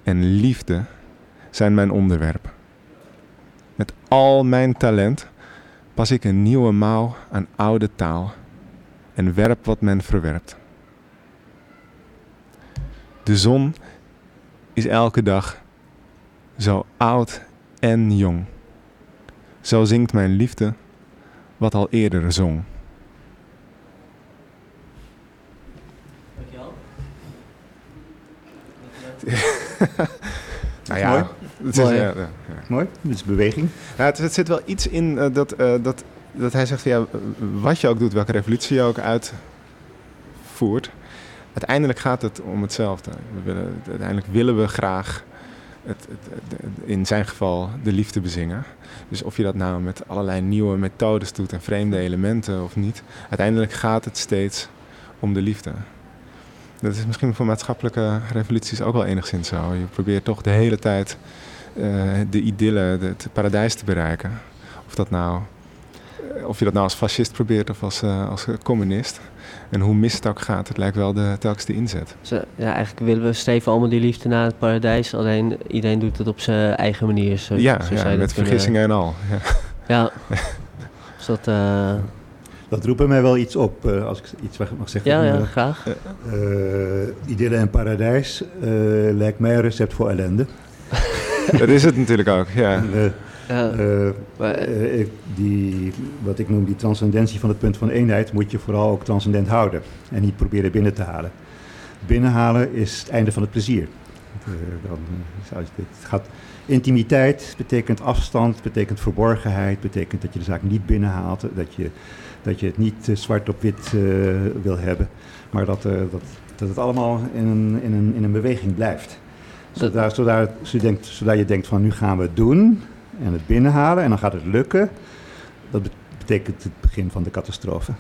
en liefde zijn mijn onderwerp. Met al mijn talent pas ik een nieuwe mouw aan oude taal en werp wat men verwerpt. De zon is elke dag zo oud en jong. Zo zingt mijn liefde wat al eerder zong. Dankjewel. (laughs) Nou ja, Mooi. het is, Mooi. ja, ja, ja. Mooi, dit is beweging. Ja, het, het zit wel iets in eh, dat, eh, dat, dat hij zegt, ja, wat je ook doet, welke revolutie je ook uitvoert, uiteindelijk gaat het om hetzelfde. We willen, uiteindelijk willen we graag, het, in zijn geval, de liefde bezingen. Dus of je dat nou met allerlei nieuwe methodes doet en vreemde elementen of niet, uiteindelijk gaat het steeds om de liefde. Dat is misschien voor maatschappelijke revoluties ook wel enigszins zo. Je probeert toch de hele tijd eh, de idylle, het paradijs te bereiken. Of, dat nou, of je dat nou als fascist probeert of als, eh, als communist. En hoe mis het ook gaat, het lijkt wel de, telkens de inzet. Dus, eh, ja, eigenlijk willen we streven allemaal die liefde naar het paradijs. Alleen iedereen doet het op zijn eigen manier. Zo, ja, zo ja, met vergissingen en al. Ja. Ja. (laughs) Dus dat, eh, Dat roept bij mij wel iets op, eh, als ik iets mag zeggen. ja, ja, Eh, graag. eh, idylle en paradijs eh, lijkt mij een recept voor ellende. (laughs) dat is het natuurlijk ook, ja. Eh, Ja, eh, maar, eh, die, wat ik noem die transcendentie van het punt van eenheid moet je vooral ook transcendent houden en niet proberen binnen te halen. Binnenhalen is het einde van het plezier. Eh, dan, het gaat, intimiteit betekent afstand, betekent verborgenheid, betekent dat je de zaak niet binnenhaalt, dat je, dat je het niet zwart op wit wil hebben, maar dat, dat, dat het allemaal in een, in een, in een beweging blijft. Zodra, zodra, zodra, je denkt, zodra je denkt van nu gaan we het doen en het binnenhalen en dan gaat het lukken, dat bet- betekent het begin van de catastrofe.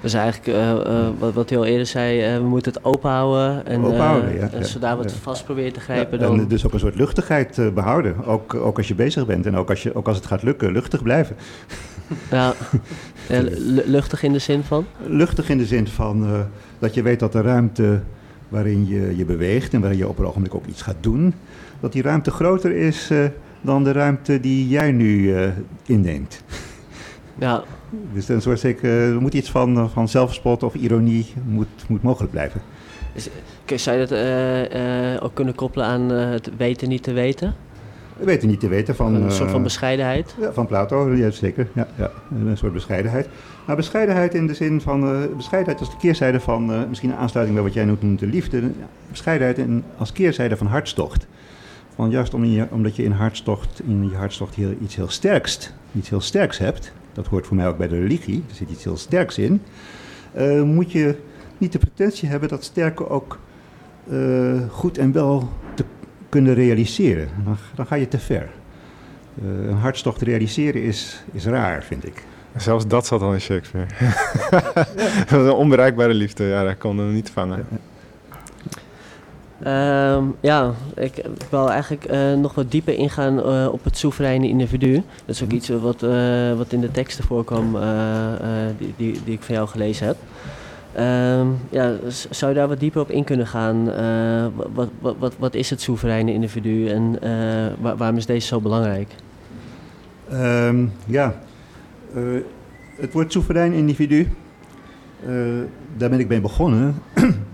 dus eigenlijk, eh, eh, wat, wat hij al eerder zei, eh, we moeten het openhouden. En, Openhouden, ja, en zodra we het ja. vast proberen te grijpen, Ja, dan... En dus ook een soort luchtigheid eh, behouden, ook, ook als je bezig bent en ook als, je, ook als het gaat lukken, luchtig blijven. (laughs) Ja, Ja, lu- luchtig in de zin van? Luchtig in de zin van dat je weet dat de ruimte waarin je je beweegt en waarin je op een ogenblik ook iets gaat doen, dat die ruimte groter is dan de ruimte die jij nu eh, inneemt. Ja, Dus een soort zeker, er moet iets van, eh, van zelfspot of ironie moet, moet mogelijk blijven. K- zou je dat eh, eh, ook kunnen koppelen aan eh, het weten niet te weten? We weten niet te weten van... een soort van eh, bescheidenheid? Ja, van Plato, ja, zeker. Ja, ja, een soort bescheidenheid. Maar bescheidenheid in de zin van... eh, bescheidenheid als de keerzijde van... eh, misschien een aansluiting bij wat jij noemt, de liefde. Bescheidenheid in, als keerzijde van hartstocht. Van juist om je, omdat je in, hartstocht, in je hartstocht heel, iets heel sterks, iets heel sterks hebt... dat hoort voor mij ook bij de religie, er zit iets heel sterks in... eh, moet je niet de pretentie hebben dat sterke ook eh, goed en wel te kunnen realiseren. Dan, dan ga je te ver. Eh, een hartstocht realiseren is, is raar, vind ik. Zelfs dat zat al in Shakespeare. (laughs) dat was een onbereikbare liefde, ja, dat kon hem niet vangen. Ehm, ja, ik wil eigenlijk eh, nog wat dieper ingaan eh, op het soevereine individu. Dat is ook iets wat, eh, wat in de teksten voorkwam eh, eh, die, die, die ik van jou gelezen heb. Ehm, ja, zou je daar wat dieper op in kunnen gaan? Eh, wat, wat, wat, wat is het soevereine individu en eh, waar- waarom is deze zo belangrijk? Ehm, ja, Eh, het woord soeverein individu, eh, daar ben ik mee begonnen. (clears throat)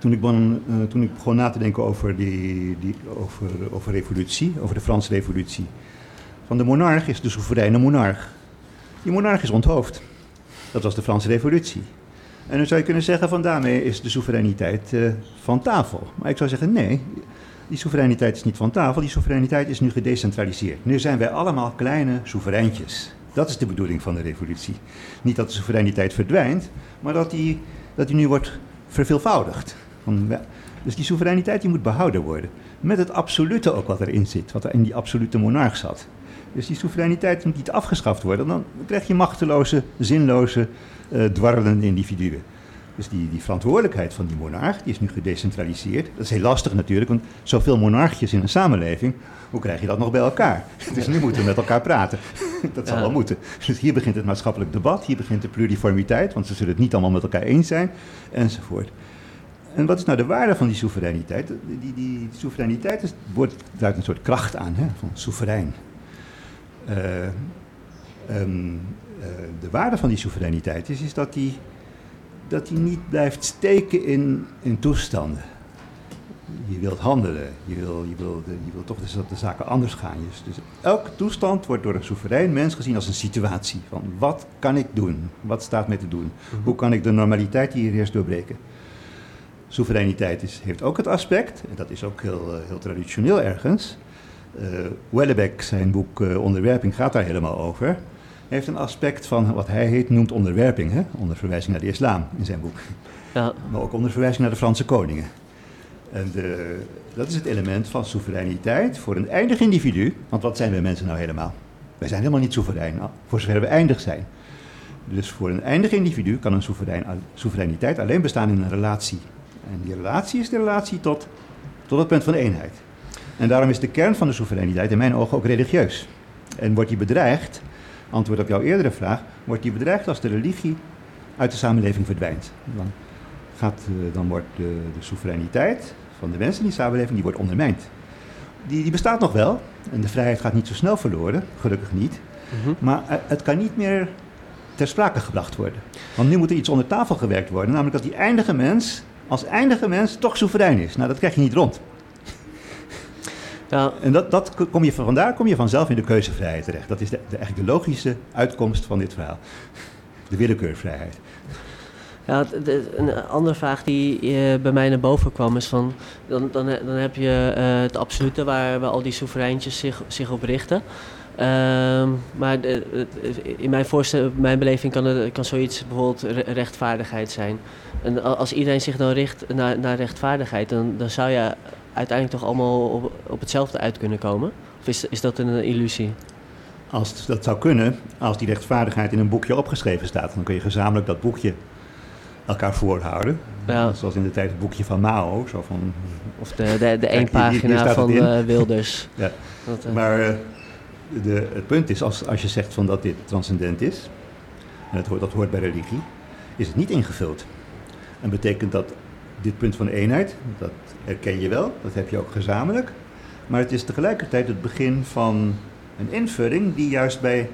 toen, ik begon, eh, toen ik na te denken over, die, die, over, over revolutie, over de Franse revolutie. Van de monarch is de soevereine monarch. Die monarch is onthoofd. Dat was de Franse revolutie. En dan zou je kunnen zeggen van daarmee is de soevereiniteit eh, van tafel. Maar ik zou zeggen nee, die soevereiniteit is niet van tafel, die soevereiniteit is nu gedecentraliseerd. Nu zijn wij allemaal kleine soevereintjes. Dat is de bedoeling van de revolutie. Niet dat de soevereiniteit verdwijnt, maar dat die, dat die nu wordt verveelvoudigd. Van, dus die soevereiniteit die moet behouden worden. Met het absolute ook wat erin zit, wat er in die absolute monarch zat. Dus die soevereiniteit moet niet afgeschaft worden. Dan krijg je machteloze, zinloze, uh, dwarrelende individuen. Dus die, die verantwoordelijkheid van die monarch, die is nu gedecentraliseerd. Dat is heel lastig natuurlijk, want zoveel monarchjes in een samenleving, hoe krijg je dat nog bij elkaar? (laughs) Dus nu moeten we met elkaar praten. (laughs) dat zal wel moeten. Dus hier begint het maatschappelijk debat, hier begint de pluriformiteit, want ze zullen het niet allemaal met elkaar eens zijn, enzovoort. En wat is nou de waarde van die soevereiniteit? Die, die, die soevereiniteit is, wordt, duidt een soort kracht aan, hè, van soeverein. Uh, um, uh, de waarde van die soevereiniteit is, is dat die dat hij niet blijft steken in, in toestanden. Je wilt handelen, je wil, je wil, de, je wil toch dat de zaken anders gaan. Dus, dus elke toestand wordt door een soeverein mens gezien als een situatie. Van wat kan ik doen? Wat staat mij te doen? Mhm. Hoe kan ik de normaliteit die hier eerst doorbreken? Soevereiniteit is, heeft ook het aspect, en dat is ook heel, eh, heel traditioneel ergens. Uh, Wellebeck, zijn boek uh, Onderwerping, gaat daar helemaal over heeft een aspect van wat hij heet, noemt onderwerping, hè? onder verwijzing naar de islam in zijn boek. Ja. Maar ook onder verwijzing naar de Franse koningen. En de, dat is het element van soevereiniteit voor een eindig individu. Want wat zijn wij mensen nou helemaal? Wij zijn helemaal niet soeverein, voor zover we eindig zijn. Dus voor een eindig individu kan een soeverein, soevereiniteit alleen bestaan in een relatie. En die relatie is de relatie tot, tot het punt van eenheid. En daarom is de kern van de soevereiniteit in mijn ogen ook religieus. En wordt die bedreigd antwoord op jouw eerdere vraag, wordt die bedreigd als de religie uit de samenleving verdwijnt. Dan, gaat, eh, dan wordt de, de soevereiniteit van de mensen in die samenleving die wordt ondermijnd. Die, die bestaat nog wel en de vrijheid gaat niet zo snel verloren, gelukkig niet. Mhm. Maar eh, het kan niet meer ter sprake gebracht worden. Want nu moet er iets onder tafel gewerkt worden, namelijk dat die eindige mens als eindige mens toch soeverein is. Nou, dat krijg je niet rond. Ja. En dat, dat kom je, vandaar kom je vanzelf in de keuzevrijheid terecht. Dat is de, de, eigenlijk de logische uitkomst van dit verhaal. De willekeurvrijheid. Ja, een andere vraag die uh, bij mij naar boven kwam is van... dan, dan, dan heb je uh, het absolute waar, waar al die soevereintjes zich, zich op richten... Uh, maar de, in mijn, voorstel, mijn beleving kan, kan zoiets bijvoorbeeld rechtvaardigheid zijn. En als iedereen zich dan richt naar, naar rechtvaardigheid, dan, dan zou je uiteindelijk toch allemaal op, op hetzelfde uit kunnen komen? Of is, is dat een illusie? Als dat zou kunnen, als die rechtvaardigheid in een boekje opgeschreven staat, dan kun je gezamenlijk dat boekje elkaar voorhouden. Ja. Zoals in de tijd het boekje van Mao. Zo van, of de, de, de één pagina van uh, Wilders. (laughs) ja. Dat, uh... Maar uh, de, het punt is, als, als je zegt van dat dit transcendent is, en dat hoort, hoort bij religie, is het niet ingevuld. En betekent dat dit punt van eenheid, dat herken je wel, dat heb je ook gezamenlijk. Maar het is tegelijkertijd het begin van een invulling die juist bij,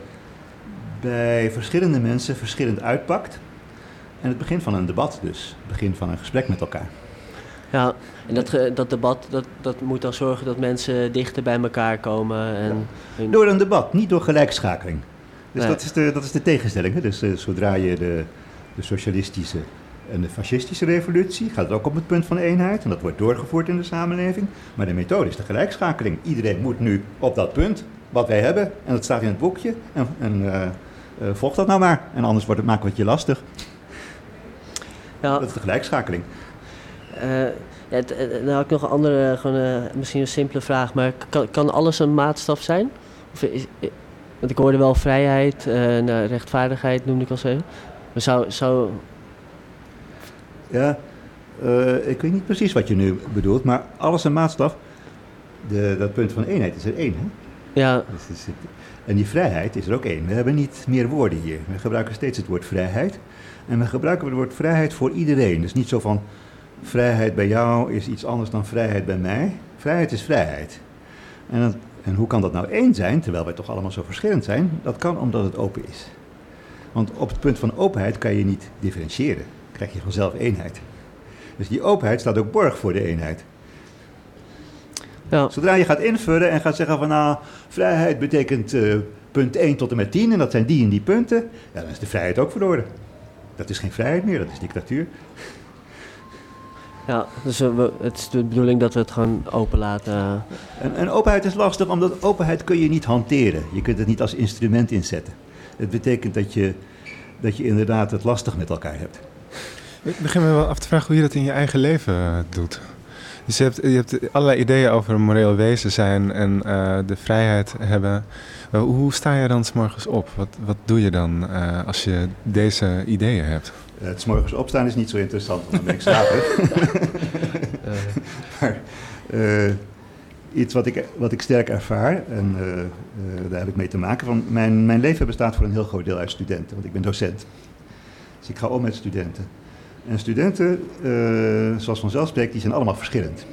bij verschillende mensen verschillend uitpakt. En het begin van een debat dus, het begin van een gesprek met elkaar. Ja, en dat, dat debat dat, dat moet dan zorgen dat mensen dichter bij elkaar komen. En... Door een debat, niet door gelijkschakeling. Dus dat, is de, dat is de tegenstelling. Hè? Dus uh, zodra je de, de socialistische en de fascistische revolutie gaat het ook op het punt van eenheid en dat wordt doorgevoerd in de samenleving. Maar de methode is de gelijkschakeling. Iedereen moet nu op dat punt wat wij hebben en dat staat in het boekje en, en uh, uh, volg dat nou maar. En anders wordt het, maken we het je lastig. Ja. Dat is de gelijkschakeling. Uh, ja, dan had ik nog een andere, gewoon, misschien een simpele vraag, maar kan, kan alles een maatstaf zijn? Of is, want ik hoorde wel vrijheid, nou, rechtvaardigheid noemde ik al zo even. Maar zou, zou ja, uh, ik weet niet precies wat je nu bedoelt, maar alles een maatstaf. De, dat punt van eenheid is er één. Hè? Ja. Dus is, en die vrijheid is er ook één. We hebben niet meer woorden hier. We gebruiken steeds het woord vrijheid. En we gebruiken het woord vrijheid voor iedereen. Dus niet zo van vrijheid bij jou is iets anders dan vrijheid bij mij. Vrijheid is vrijheid. En, dat, en hoe kan dat nou één zijn, terwijl wij toch allemaal zo verschillend zijn? Dat kan omdat het open is. Want op het punt van openheid kan je niet differentiëren krijg je vanzelf eenheid. Dus die openheid staat ook borg voor de eenheid. Ja. Zodra je gaat invullen en gaat zeggen van nou, vrijheid betekent uh, punt 1 tot en met 10 en dat zijn die en die punten, ja, dan is de vrijheid ook verloren. Dat is geen vrijheid meer, dat is dictatuur. Ja, dus uh, het is de bedoeling dat we het gewoon open laten. En, en, openheid is lastig, omdat openheid kun je niet hanteren. Je kunt het niet als instrument inzetten. Het betekent dat je, dat je inderdaad het lastig met elkaar hebt. Ik begin me wel af te vragen hoe je dat in je eigen leven eh, doet. Dus je hebt, je hebt allerlei ideeën over een moreel wezen zijn en uh, de vrijheid hebben. Hoe sta je dan s morgens op? Wat, wat doe je dan uh, als je deze ideeën hebt? Het s morgens opstaan is niet zo interessant, want dan ben ik (laughs) slapen. (laughs) maar iets wat ik, wat ik sterk ervaar, en daar heb ik mee te maken, van mijn, mijn leven bestaat voor een heel groot deel uit studenten, want ik ben docent. Dus ik ga om met studenten. En studenten, zoals vanzelf spreekt, die zijn allemaal verschillend.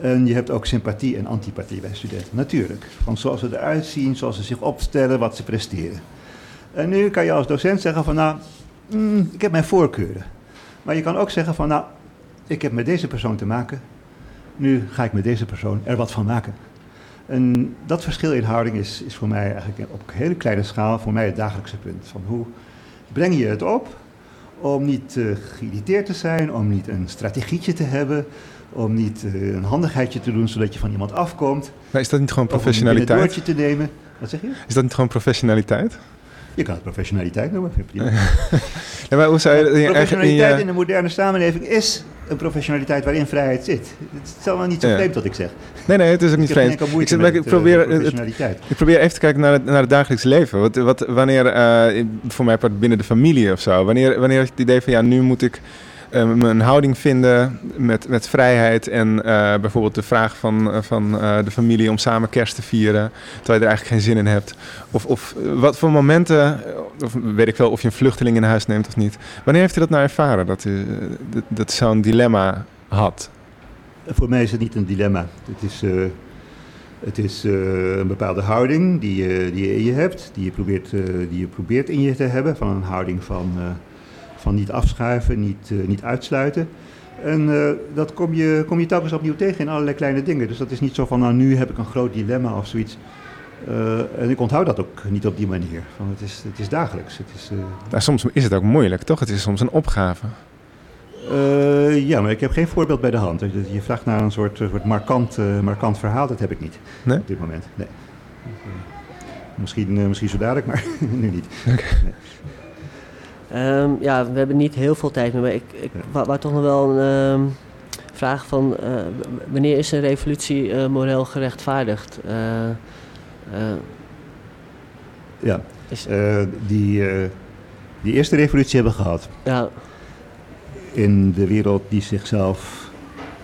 En je hebt ook sympathie en antipathie bij studenten, natuurlijk. Van zoals ze eruit zien, zoals ze zich opstellen, wat ze presteren. En nu kan je als docent zeggen van nou, mm, ik heb mijn voorkeuren. Maar je kan ook zeggen van nou, ik heb met deze persoon te maken. Nu ga ik met deze persoon er wat van maken. En dat verschil in houding is, is voor mij eigenlijk op een hele kleine schaal voor mij het dagelijkse punt. Van hoe breng je het op om niet uh, geïrriteerd te zijn, om niet een strategietje te hebben, om niet uh, een handigheidje te doen zodat je van iemand afkomt. Maar is dat niet gewoon professionaliteit? Om een te nemen. Wat zeg je? Is dat niet gewoon professionaliteit? Je kan het professionaliteit noemen. (laughs) ja, maar hoe zou je, professionaliteit in, in de moderne samenleving is een professionaliteit waarin vrijheid zit. Het is wel niet zo vreemd wat ik zeg. Nee, nee, het is ook niet vreemd. Ik, ik, probeer, het, ik probeer even te kijken naar het, naar het dagelijks leven. Wat, wat, wanneer, uh, voor mij binnen de familie of zo, wanneer, wanneer je het idee van ja, nu moet ik uh, een houding vinden met, met vrijheid en uh, bijvoorbeeld de vraag van, van de familie om samen kerst te vieren, terwijl je er eigenlijk geen zin in hebt. Of, of wat voor momenten, of weet ik wel, of je een vluchteling in huis neemt of niet. Wanneer heeft u dat nou ervaren, dat, u, dat, dat zo'n dilemma had? Voor mij is het niet een dilemma. Het is, het is een bepaalde houding die je, die je in je hebt, die je, probeert, die je probeert in je te hebben. Van een houding van, van niet afschuiven, niet, niet uitsluiten. En dat kom je, kom je telkens opnieuw tegen in allerlei kleine dingen. Dus dat is niet zo van, nou nu heb ik een groot dilemma of zoiets. en ik onthoud dat ook niet op die manier. Van, het, is, het is dagelijks. Het is, nou, soms is het ook moeilijk, toch? Het is soms een opgave. Ja, maar ik heb geen voorbeeld bij de hand. Je vraagt naar een soort, soort markant, markant verhaal, dat heb ik niet nee? op dit moment. Nee. Misschien, misschien zo dadelijk, maar (laughs) nu niet. Okay. Nee. Um, ja, we hebben niet heel veel tijd meer, maar ik, ik ja. wou toch nog wel een um, vraag van wanneer is een revolutie moreel gerechtvaardigd? ja, is... die, die eerste revolutie hebben we gehad. Ja in de wereld die zichzelf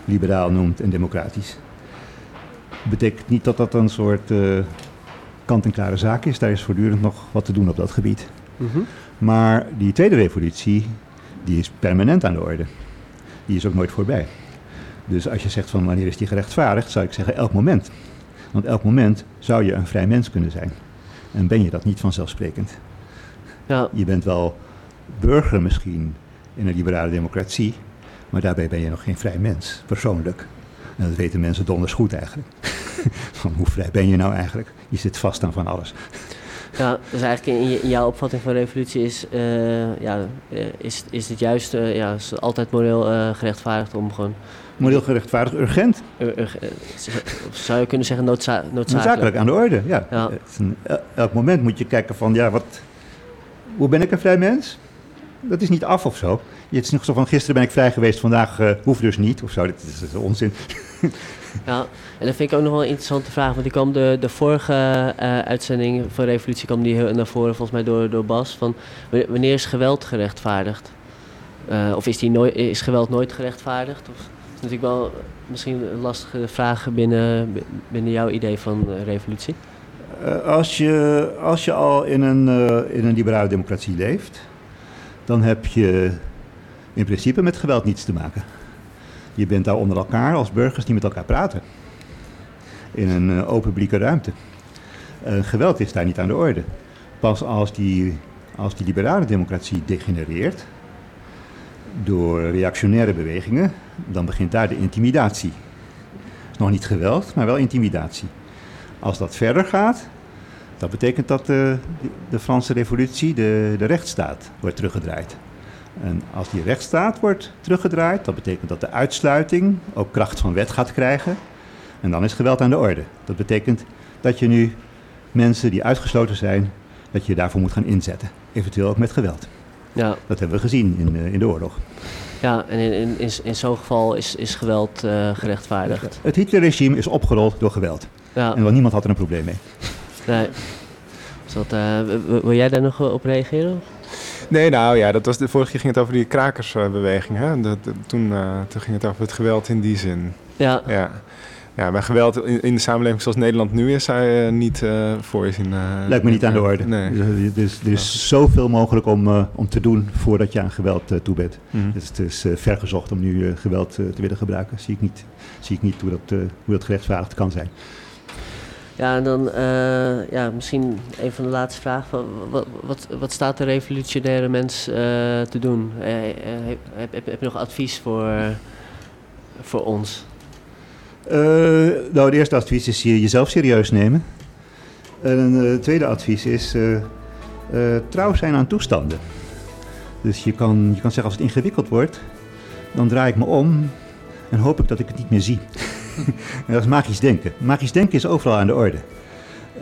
liberaal noemt en democratisch. Betekent niet dat dat een soort kant-en-klare zaak is. Daar is voortdurend nog wat te doen op dat gebied. Mm -hmm. Maar die tweede revolutie, die is permanent aan de orde. Die is ook nooit voorbij. Dus als je zegt van wanneer is die gerechtvaardigd, zou ik zeggen elk moment. Want elk moment zou je een vrij mens kunnen zijn. En ben je dat niet vanzelfsprekend. Ja. Je bent wel burger misschien in een liberale democratie. Maar daarbij ben je nog geen vrij mens, persoonlijk. En dat weten mensen donders goed eigenlijk. (laughs) van hoe vrij ben je nou eigenlijk? Je zit vast aan van alles. Ja, dus eigenlijk in, in jouw opvatting van revolutie is, uh, ja, uh, is, is het juist uh, ja, is altijd moreel gerechtvaardigd om gewoon... Moreel gerechtvaardigd, urgent. zou je kunnen zeggen noodza noodzakelijk? Noodzakelijk, aan de orde, ja. ja. Elk moment moet je kijken van, ja, wat, hoe ben ik een vrij mens? dat is niet af of zo. Het is nog zo van gisteren ben ik vrij geweest, vandaag hoeft dus niet of zo. Dat is, dat is onzin. (laughs) (laughs) ja, en dat vind ik ook nog wel een interessante vraag. Want die kwam de, de vorige uh, uitzending van Revolutie kwam die naar voren, volgens mij door, door Bas. Van wanneer is geweld gerechtvaardigd? Uh, of is, die is geweld nooit gerechtvaardigd? Of, dat is natuurlijk wel misschien een lastige vraag binnen, binnen jouw idee van revolutie. als, je, als je al in een, in een liberale democratie leeft dan heb je in principe met geweld niets te maken. Je bent daar onder elkaar als burgers die met elkaar praten. In een uh, open publieke ruimte. Uh, geweld is daar niet aan de orde. Pas als die, als die liberale democratie degenereert door reactionaire bewegingen, dan begint daar de intimidatie. Nog niet geweld, maar wel intimidatie. Als dat verder gaat, dat betekent dat de, de Franse revolutie, de, de rechtsstaat, wordt teruggedraaid. En als die rechtsstaat wordt teruggedraaid, dat betekent dat de uitsluiting ook kracht van wet gaat krijgen. En dan is geweld aan de orde. Dat betekent dat je nu mensen die uitgesloten zijn, dat je daarvoor moet gaan inzetten. Eventueel ook met geweld. Ja. Dat hebben we gezien in, in de oorlog. Ja, en in, in, in, in zo'n geval is, is geweld uh, gerechtvaardigd. Het Hitlerregime is opgerold door geweld. Ja. En niemand had er een probleem mee. Nee. Dus dat, uh, wil jij daar nog op reageren? Nee, nou ja, dat was de vorige keer ging het over die krakersbeweging. Hè? Dat, toen, uh, toen ging het over het geweld in die zin. Ja. ja. Ja, maar geweld in, in de samenleving zoals Nederland nu is, zou je niet uh, voor je zien. Uh, Lijkt me niet aan de orde. Nee. Dus, er is ja. zoveel mogelijk om, uh, om te doen voordat je aan geweld toe bent. Mm. Dus het is vergezocht om nu geweld te willen gebruiken. Zie ik niet, zie ik niet hoe, dat, hoe dat gerechtvaardigd kan zijn. Ja, en dan uh, ja, misschien een van de laatste vragen. Wat, wat, wat staat de revolutionaire mens uh, te doen? Uh, heb, heb, heb, je nog advies voor, voor ons? nou, het eerste advies is je, jezelf serieus nemen. En het tweede advies is trouw zijn aan toestanden. Dus je kan, je kan zeggen als het ingewikkeld wordt, dan draai ik me om en hoop ik dat ik het niet meer zie. (laughs) (laughs) dat is magisch denken. Magisch denken is overal aan de orde.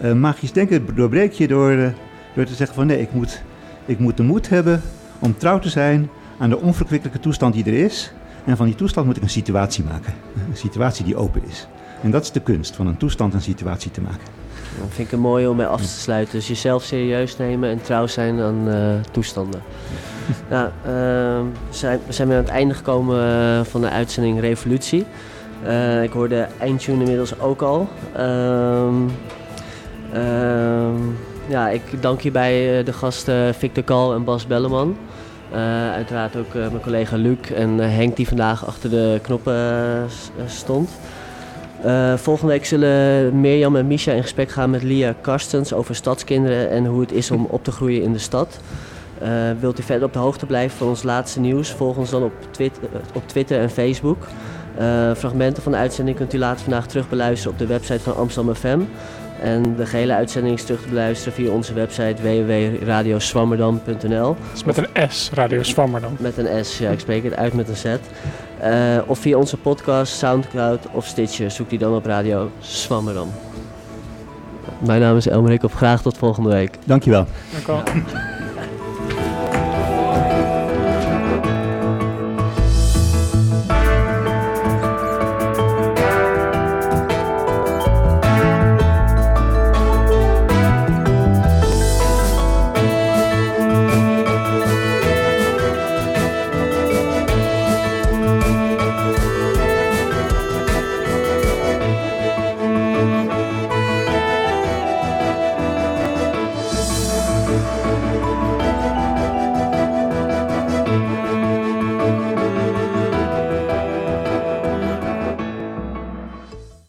Uh, magisch denken doorbreek je door, uh, door te zeggen van nee, ik moet, ik moet de moed hebben om trouw te zijn aan de onverkwikkelijke toestand die er is. En van die toestand moet ik een situatie maken. Een situatie die open is. En dat is de kunst, van een toestand een situatie te maken. Dat vind ik een mooi om mee af te sluiten. Dus jezelf serieus nemen en trouw zijn aan uh, toestanden. nou, we zijn, we zijn aan het einde gekomen van de uitzending Revolutie. Uh, ik hoorde eindtune inmiddels ook al. Um, um, ja, ik dank hierbij de gasten Victor Kal en Bas Belleman. Uh, uiteraard ook mijn collega Luc en Henk die vandaag achter de knoppen stond. volgende week zullen Mirjam en Misha in gesprek gaan met Lia Karstens over stadskinderen en hoe het is om op te groeien in de stad. wilt u verder op de hoogte blijven van ons laatste nieuws? Volg ons dan op op Twitter en Facebook. Uh, fragmenten van de uitzending kunt u later vandaag terug beluisteren op de website van Amsterdam FM. En de gehele uitzending is terug te beluisteren via onze website www.radioswammerdam.nl. is met een S, Radio Swammerdam. Met een S, ja, ik spreek het uit met een Z. Uh, of via onze podcast, Soundcloud of Stitcher. Zoek die dan op Radio Swammerdam. Mijn naam is Elmerik op graag tot volgende week. Dankjewel. Dank u wel.